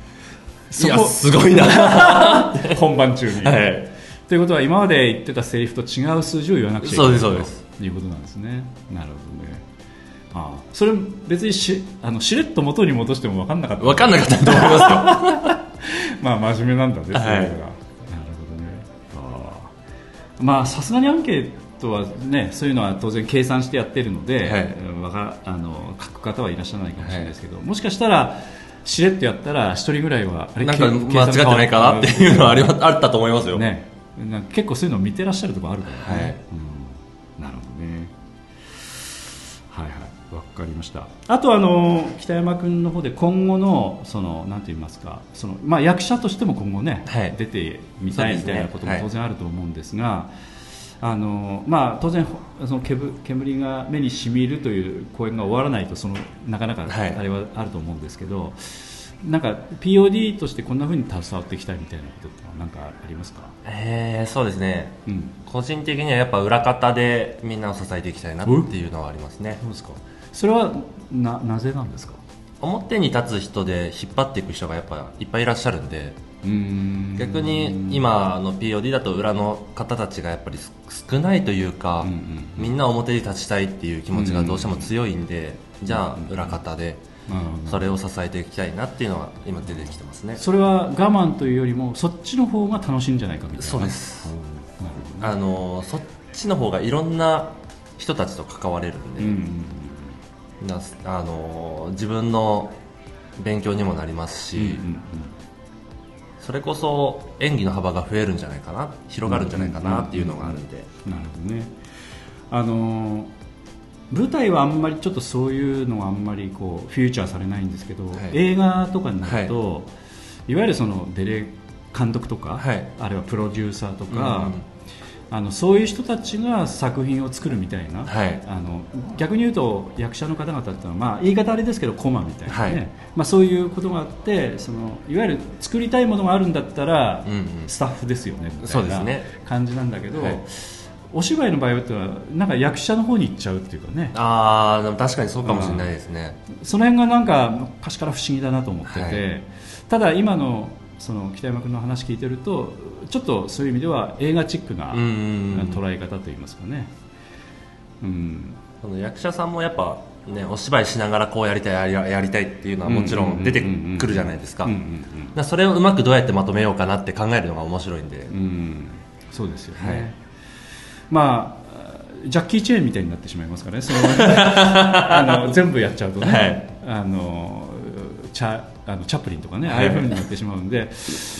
いやすごいな。は 本番中に、い。ということは今まで言ってたセリフと違う数字を言わなくちゃいけないそうですそうです。ということなんですね。なるほどね。ああ。それ別にしあのしれっと元に戻しても分かんなかった。分かんなかったと思いますよ。まあ真面目なんだね、はい。なるほどね。ああ。まあさすがにアンケートはねそういうのは当然計算してやってるので、はい。あの書く方はいらっしゃらないかもしれないですけど、もしかしたらしれっとやったら一人ぐらいはあれなんか計間違ってないかなっていうのはありまあったと思いますよ、ね、なんか結構そういうのを見てらっしゃるところあるからね、はい。うん、なるほどね。はいはい。わかりました。あとあの北山君の方で今後のそのなんて言いますかその、まあ、役者としても今後ね、はい。出てみたいみたいなこともはい。当然あると思うんですが、あのまあ、当然その煙煙が目にしみるという公演が終わらないとそのなかなかはい。あれはあると思うんですけど、なんか POD としてこんなふうに携わっていきたいみたいなことって何かありますか、えーそうですね。うん、個人的にはやっぱ裏方でみんなを支えていきたいなっていうのはありますね。そうですか。それはななぜなんですか？表に立つ人で引っ張っていく人がやっぱいっぱいいらっしゃるんで。うん逆に今の POD だと裏の方たちがやっぱりす少ないというか、うんうんみんな表に立ちたいっていう気持ちがどうしても強いんで、じゃあ裏方でうんそれを支えていきたいなっていうのは今出てきてますね。それは我慢というよりもそっちの方が楽しいんじゃないかみたいな。そうです。うん。あのそっちの方がいろんな人たちと関われるんで、うんなあの自分の勉強にもなりますし、うんうんそれこそ演技の幅が増えるんじゃないかな広がるんじゃないかなっていうのがあるんで、うんなるほどね。あの舞台はあんまりちょっとそういうのはあんまりこうフューチャーされないんですけど、はい。映画とかになると、い、わゆるそのデレ監督とか、はい。あるいはプロデューサーとうんか、あのそういう人たちが作品を作るみたいな、はい。あの逆に言うと役者の方々っていうのは、まあ、言い方あれですけどコマみたいなね、はい。まあ、そういうことがあってそのいわゆる作りたいものがあるんだったら、うんうん。スタッフですよねみたいな感じなんだけど、はい。お芝居の場合はなんか役者の方に行っちゃうっていうかね。ああでも確かにそうかもしれないですね、その辺がなんか昔から不思議だなと思ってて、はい。ただ今のその北山君の話聞いてるとちょっとそういう意味では映画チックな捉え方といいますかね、うん、その役者さんもやっぱねお芝居しながらこうやりたいやりやりたいっていうのはもちろん出てくるじゃないですか。それをうまくどうやってまとめようかなって考えるのが面白いんで、うん。うんそうですよね、はい。まあジャッキー・チェーンみたいになってしまいますからね。その あの全部やっちゃうとね、はい。あのチャあのチャップリンとかね、はい。ああいう風になってしまうんで、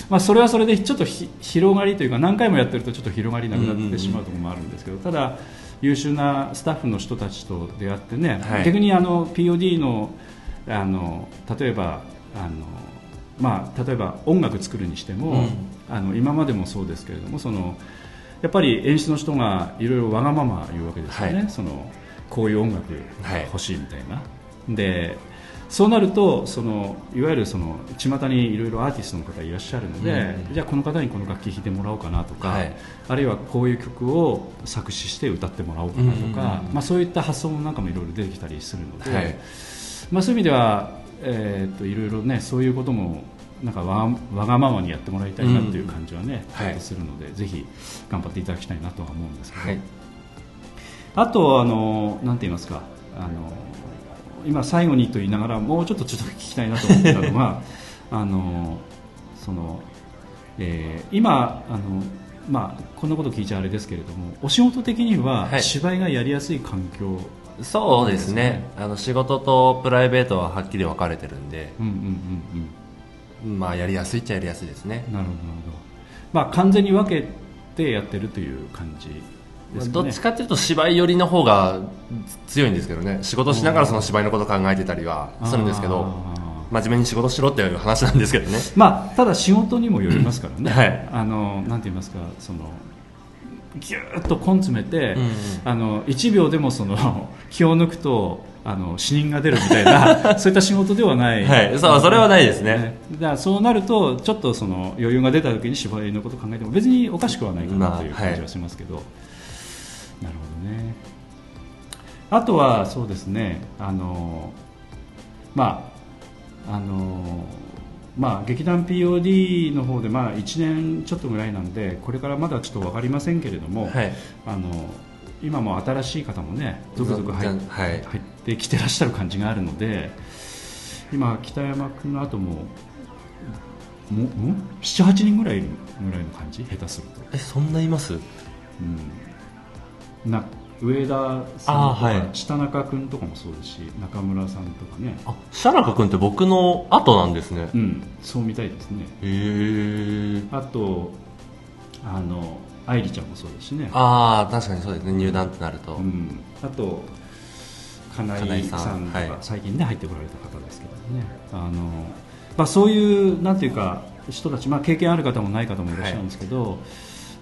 まあ、それはそれでちょっとひ広がりというか何回もやってるとちょっと広がりなくなってしまうところもあるんですけど、ただ優秀なスタッフの人たちと出会ってね、はい。逆にあの POD のあの例えばあの、まあ、例えば音楽作るにしても、あの今までもそうですけれどもそのやっぱり演出の人がいろいろわがまま言うわけですよね、はい。そのこういう音楽はい欲しいみたいな、でそうなるとそのいわゆるその巷にいろいろアーティストの方いらっしゃるので、うん。じゃあこの方にこの楽器弾いてもらおうかなとか、はい。あるいはこういう曲を作詞して歌ってもらおうかなとか、まあ、そういった発想なんかもいろいろ出てきたりするので、はい。まあ、そういう意味では、えーっといろいろねそういうこともなんかわわがままにやってもらいたいなっていう感じはね、うん。するのでぜひ頑張っていただきたいなとは思うんですけど、はい。あとあのなんて言いますかあの今最後にと言いながらもうちょっとちょっと聞きたいなと思ってたのが あのその、えー今あのまあこんなこと聞いちゃあれですけれどもお仕事的にははい。芝居がやりやすい環境そうですね。あの仕事とプライベートははっきり分かれてるんで、うんうんうんまあやりやすいっちゃやりやすいですね。うんなるほど。まあ完全に分けてやってるという感じね。どっちかっていうと芝居寄りの方が強いんですけどね。仕事しながらその芝居のこと考えてたりはするんですけどあ真面目に仕事しろっていう話なんですけどね。ーまあただ仕事にもよりますからね、はい。あのなんて言いますかそのぎゅーっと根詰めて、うんうん。あの1秒でもその 気を抜くとあの死人が出るみたいな そういった仕事ではない、はい。そうそれはないですね。だからそうなるとちょっとその余裕が出た時に芝居のことを考えても別におかしくはないかなまあとい。う感じはしますけど、なるほどね。あとはそうですね。あのまああのまあ、劇団 POD の方でまあ1年ちょっとぐらいなんでこれからまだちょっと分かりませんけれども、はい。あの今も新しい方もね続々入っ,、はい。入ってきてらっしゃる感じがあるので今北山君の後ももん78人ぐらいいるぐらいの感じ？下手すると、えそんないます？うん、な上田さんとか、はい。下中君とかもそうですし中村さんとかね。あシャラカ君って僕の後なんですね。うんそうみたいですね。へえあとあの愛梨ちゃんもそうですしね。ああ確かにそうですね。入団ってなると、うん、あと金井さんとか、はい。最近ね入ってこられた方ですけどね。あの、まあ、そういうなんていうか人たち、まあ、経験ある方もない方もいらっしゃるんですけど、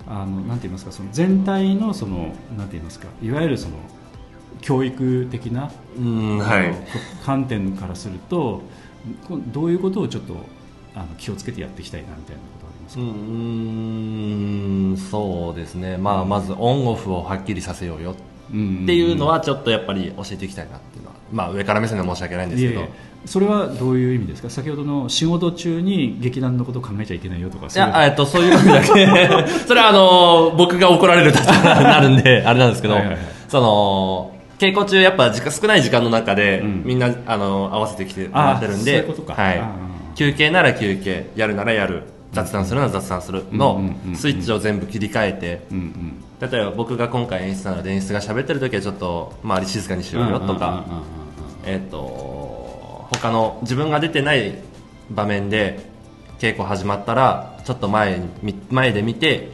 あのなんて言いますかその全体のそのなんて言いますかいわゆるその教育的な、うんはい。観点からするとこどういうことをちょっとあの気をつけてやっていきたいなみたいなことはありますうか、ーんそうですね、まあ、まずオンオフをはっきりさせようようんっていうのはちょっとやっぱり教えていきたいなっていうのは、まあ、上から目線で申し訳ないんですけど。いえいえそれはどういう意味ですか？先ほどの仕事中に劇団のことを考えちゃいけないよとかいそういう。やえっとそういう意味だけ。それはあの僕が怒られる立場になるんであれなんですけどはいはいはい。その稽古中やっぱ時間少ない時間の中で、うん。みんなあの合わせてきてもらってるんではい。休憩なら休憩やるならやる雑談するなら雑談するうんのスイッチを全部切り替えてうんうん例えば僕が今回演出なので演出が喋ってる時はちょっと周り静かにしようよとかえっと他の自分が出てない場面で稽古始まったらちょっと前前で見て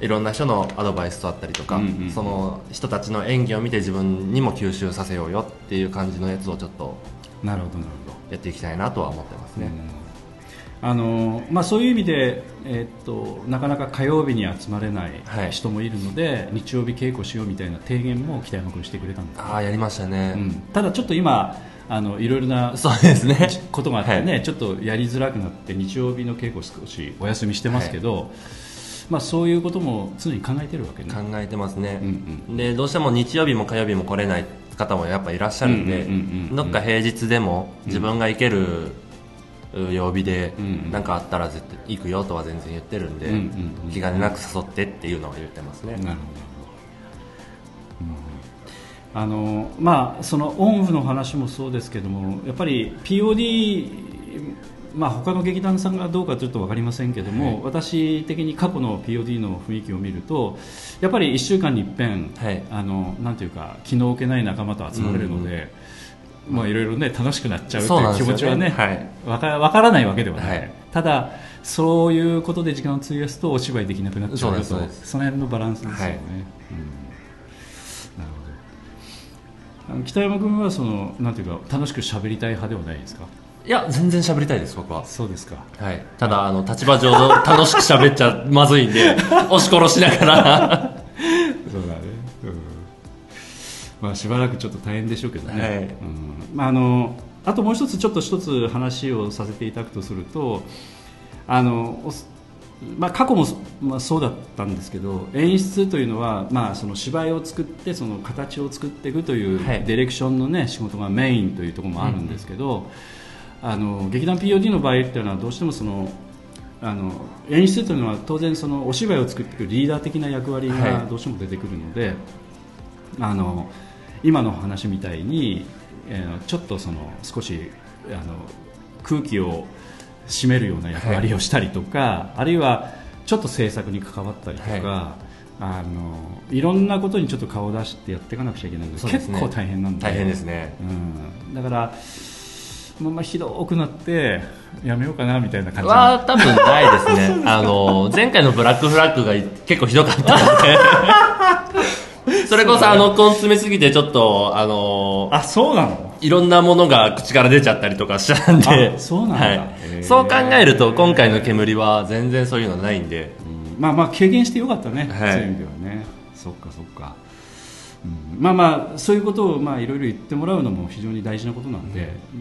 いろんな人のアドバイスとあったりとか、うんうんその人たちの演技を見て自分にも吸収させようよっていう感じのやつをちょっとなるほどなるほど。やっていきたいなとは思ってますね、あのまあ、そういう意味で、えーっとなかなか火曜日に集まれないはい。人もいるので、日曜日稽古しようみたいな提言も北山君してくれたんです、ああやりましたね、うん、ただちょっと今あのいろいろなそうですね。ことがあってね、はい。ちょっとやりづらくなって日曜日の稽古少しお休みしてますけど、まあ、そういうことも常に考えてるわけね。考えてますね、うんでどうしても日曜日も火曜日も来れない方もやっぱいらっしゃるんで、うんうんうんうんどっか平日でも自分が行けるう曜日でうん何かあったら絶対行くよとは全然言ってるんで、うんうんうん。気兼ねなく誘ってっていうのは言ってますね、なるほど、うんあのまあ、そのオンオフの話もそうですけどもやっぱり POD、まあ、他の劇団さんがどうかちょっと分かりませんけども、私的に過去の POD の雰囲気を見るとやっぱり1週間に一遍、はい。あのなんていうか気の置けない仲間と集まれるので、まあ、いろいろね楽しくなっちゃうという気持ちはねはい。わかわからないわけではない、はい。ただそういうことで時間を費やすとお芝居できなくなっちゃうよとその辺のバランスですよね、はい。うん北山君はそのなんていうか楽しく喋りたい派ではないですか？いや全然喋りたいです僕は。そうですか。はい、ただあの立場上楽しく喋っちゃまずいんで 押し殺しながら。そうだね、うん。まあ、しばらくちょっと大変でしょうけどね、はい。うん。まあ、あのあともう一つちょっと一つ話をさせていただくとするとあのおまあ、過去も、まあ、そうだったんですけど演出というのは、まあ、その芝居を作ってその形を作っていくというはい。ディレクションの、ね、仕事がメインというところもあるんですけど、あの劇団 POD の場合っていうのはどうしてもそのあの演出というのは当然そのお芝居を作っていくリーダー的な役割はがい。どうしても出てくるので、あの今の話みたいに、えーちょっとその少しあの空気を占めるような役割をしたりとか、あるいはちょっと制作に関わったりとか、はあのいろんなことにちょっと顔を出してやっていかなくちゃいけないんでね。結構大変なんで。大変ですね。うん、だから、まあ、まあひどくなってやめようかなみたいな感じ。は多分ないですね。あの前回のブラックフラッグが結構ひどかったので。それこそあの根詰めすぎてちょっとあのあそうなの？いろんなものが口から出ちゃったりとかしたんで。あそうなんだ。はい、そう考えると今回の煙は全然そういうのないんで。まあまあ軽減してよかったね、はい。そういう意味ではね。そっかそっか、うん。まあまあそういうことをまあいろいろ言ってもらうのも非常に大事なことなんで、う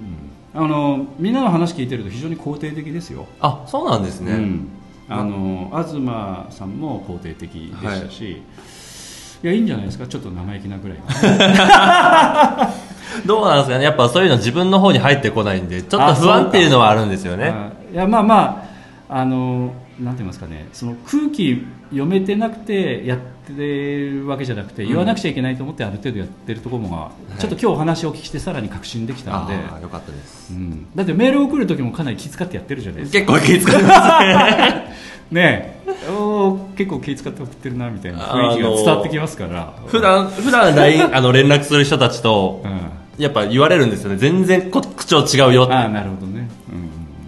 ん。あのみんなの話聞いてると非常に肯定的ですよ、あそうなんですね、うん。あの東さんも肯定的でしたし、い、やいいんじゃないですか。ちょっと生意気なぐらい どうなんですかね。やっぱそういうの自分の方に入ってこないんでちょっと不安っていうのはあるんですよね。あいやまあまああのなんて言いますかね。その空気読めてなくてやってるわけじゃなくて言わなくちゃいけないと思ってある程度やってるところも、い。ちょっと今日お話をお聞きしてさらに確信できたので、よかったです。うん、だってメールを送る時もかなり気遣ってやってるじゃないですか。結構気遣いますね。ねえ。おー結構気遣って送ってるなみたいな雰囲気が伝わってきますから、普段普段 LINE あの連絡する人たちとうん、やっぱ言われるんですよね。全然こ口調違うよって。ああなるほどね、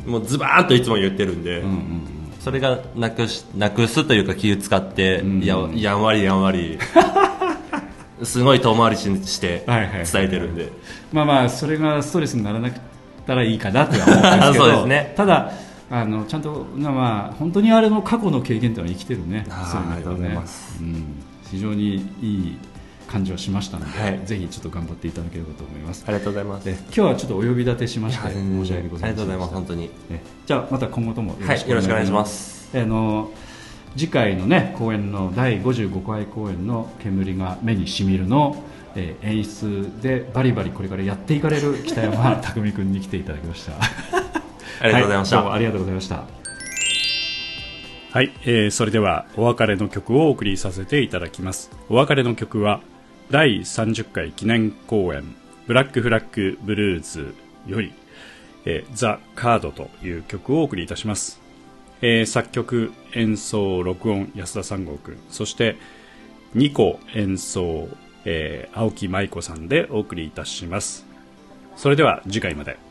うん。もうズバーンといつも言ってるんで、うんうんそれがなくしなくすというか気を使って、うんややんわりやんわり。すごい遠回りししてはいはい。伝えてるんで、まあまあそれがストレスにならなかったらいいかなとは思うんですけど。そうですね。ただあのちゃんとまあ本当にあれの過去の経験っていうのは生きてるね。あーそういうのありがとうございます。うん、非常にいい感じはしましたので、はい。ぜひちょっと頑張っていただければと思います。ありがとうございます。で今日はちょっとお呼び立てしまして申し訳ございませんありがとうございます本当に。ねじゃあまた今後ともよろはいしくお願いします。あの次回のね公演の第55回公演の「煙が目にしみるの」えー演出でバリバリこれからやっていかれる北山匠君に来ていただきました。ありがとうございました、はどうもありがとうございました。はい、えーそれではお別れの曲をお送りさせていただきます。お別れの曲は第30回記念公演「ブラックフラッグブルーズ」よりえザ・カードという曲をお送りいたします、えー作曲演奏録音安田三郷君そして2個演奏、えー青木舞子さんでお送りいたします。それでは次回まで「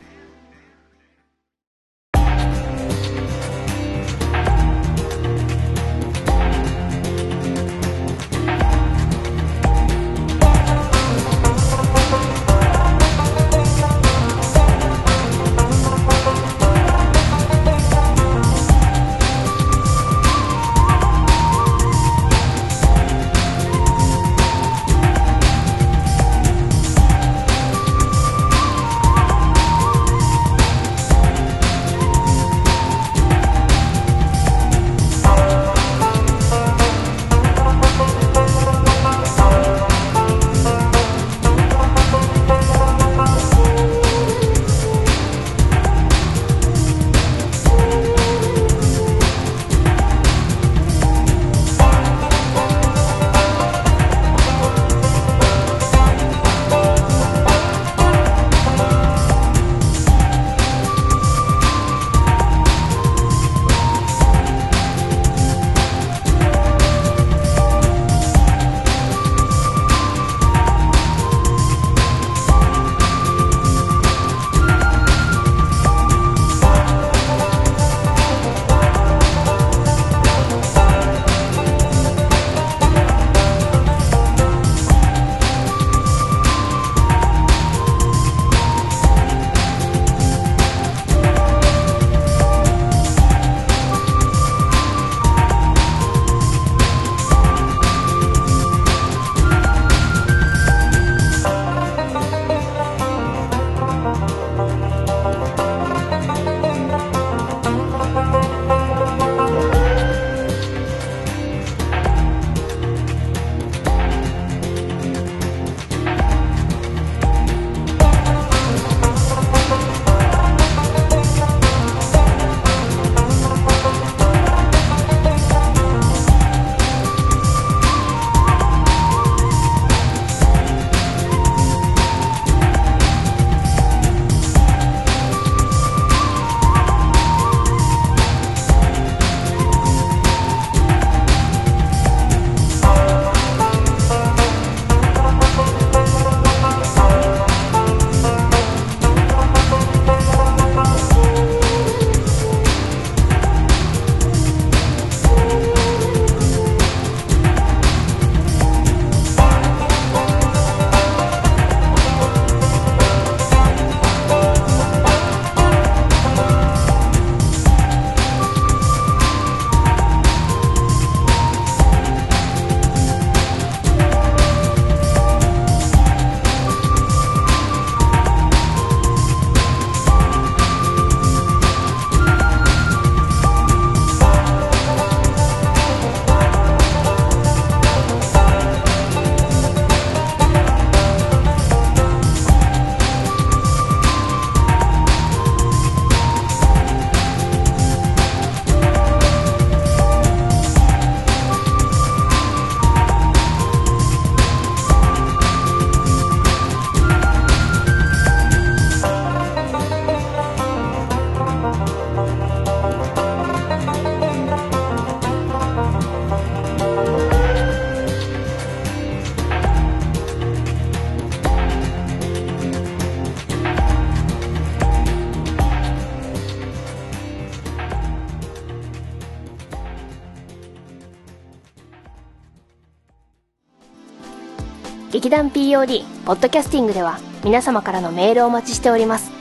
劇団 POD ポッドキャスティングでは皆様からのメールをお待ちしております。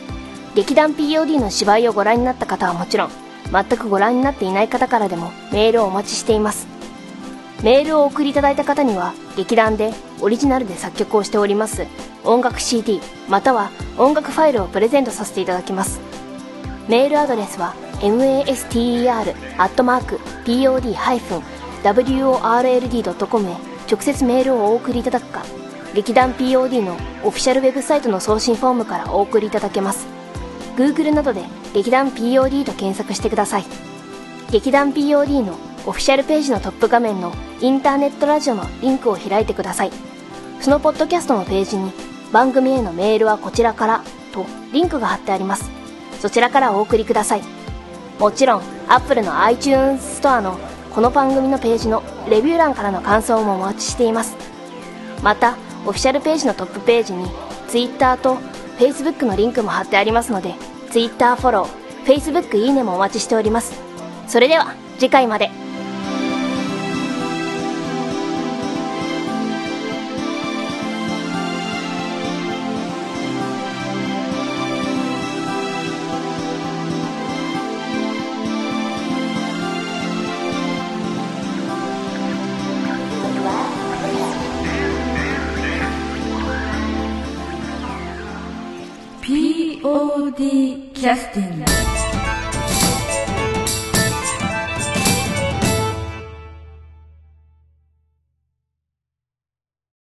劇団 POD の芝居をご覧になった方はもちろん全くご覧になっていない方からでもメールをお待ちしています。メールをお送りいただいた方には劇団でオリジナルで作曲をしております音楽 CD または音楽ファイルをプレゼントさせていただきます。メールアドレスは master.pod-world.com へ直接メールをお送りいただくか劇団 POD のオフィシャルウェブサイトの送信フォームからお送りいただけます。Google などで劇団 POD と検索してください。劇団 POD のオフィシャルページのトップ画面のインターネットラジオのリンクを開いてください。そのポッドキャストのページに番組へのメールはこちらからとリンクが貼ってあります。そちらからお送りください。もちろん Apple の iTunes ストアのこの番組のページのレビュー欄からの感想もお待ちしています。またオフィシャルページのトップページに Twitter と Facebook のリンクも貼ってありますので Twitter フォロー Facebook いいねもお待ちしております。それでは次回まで。счастье.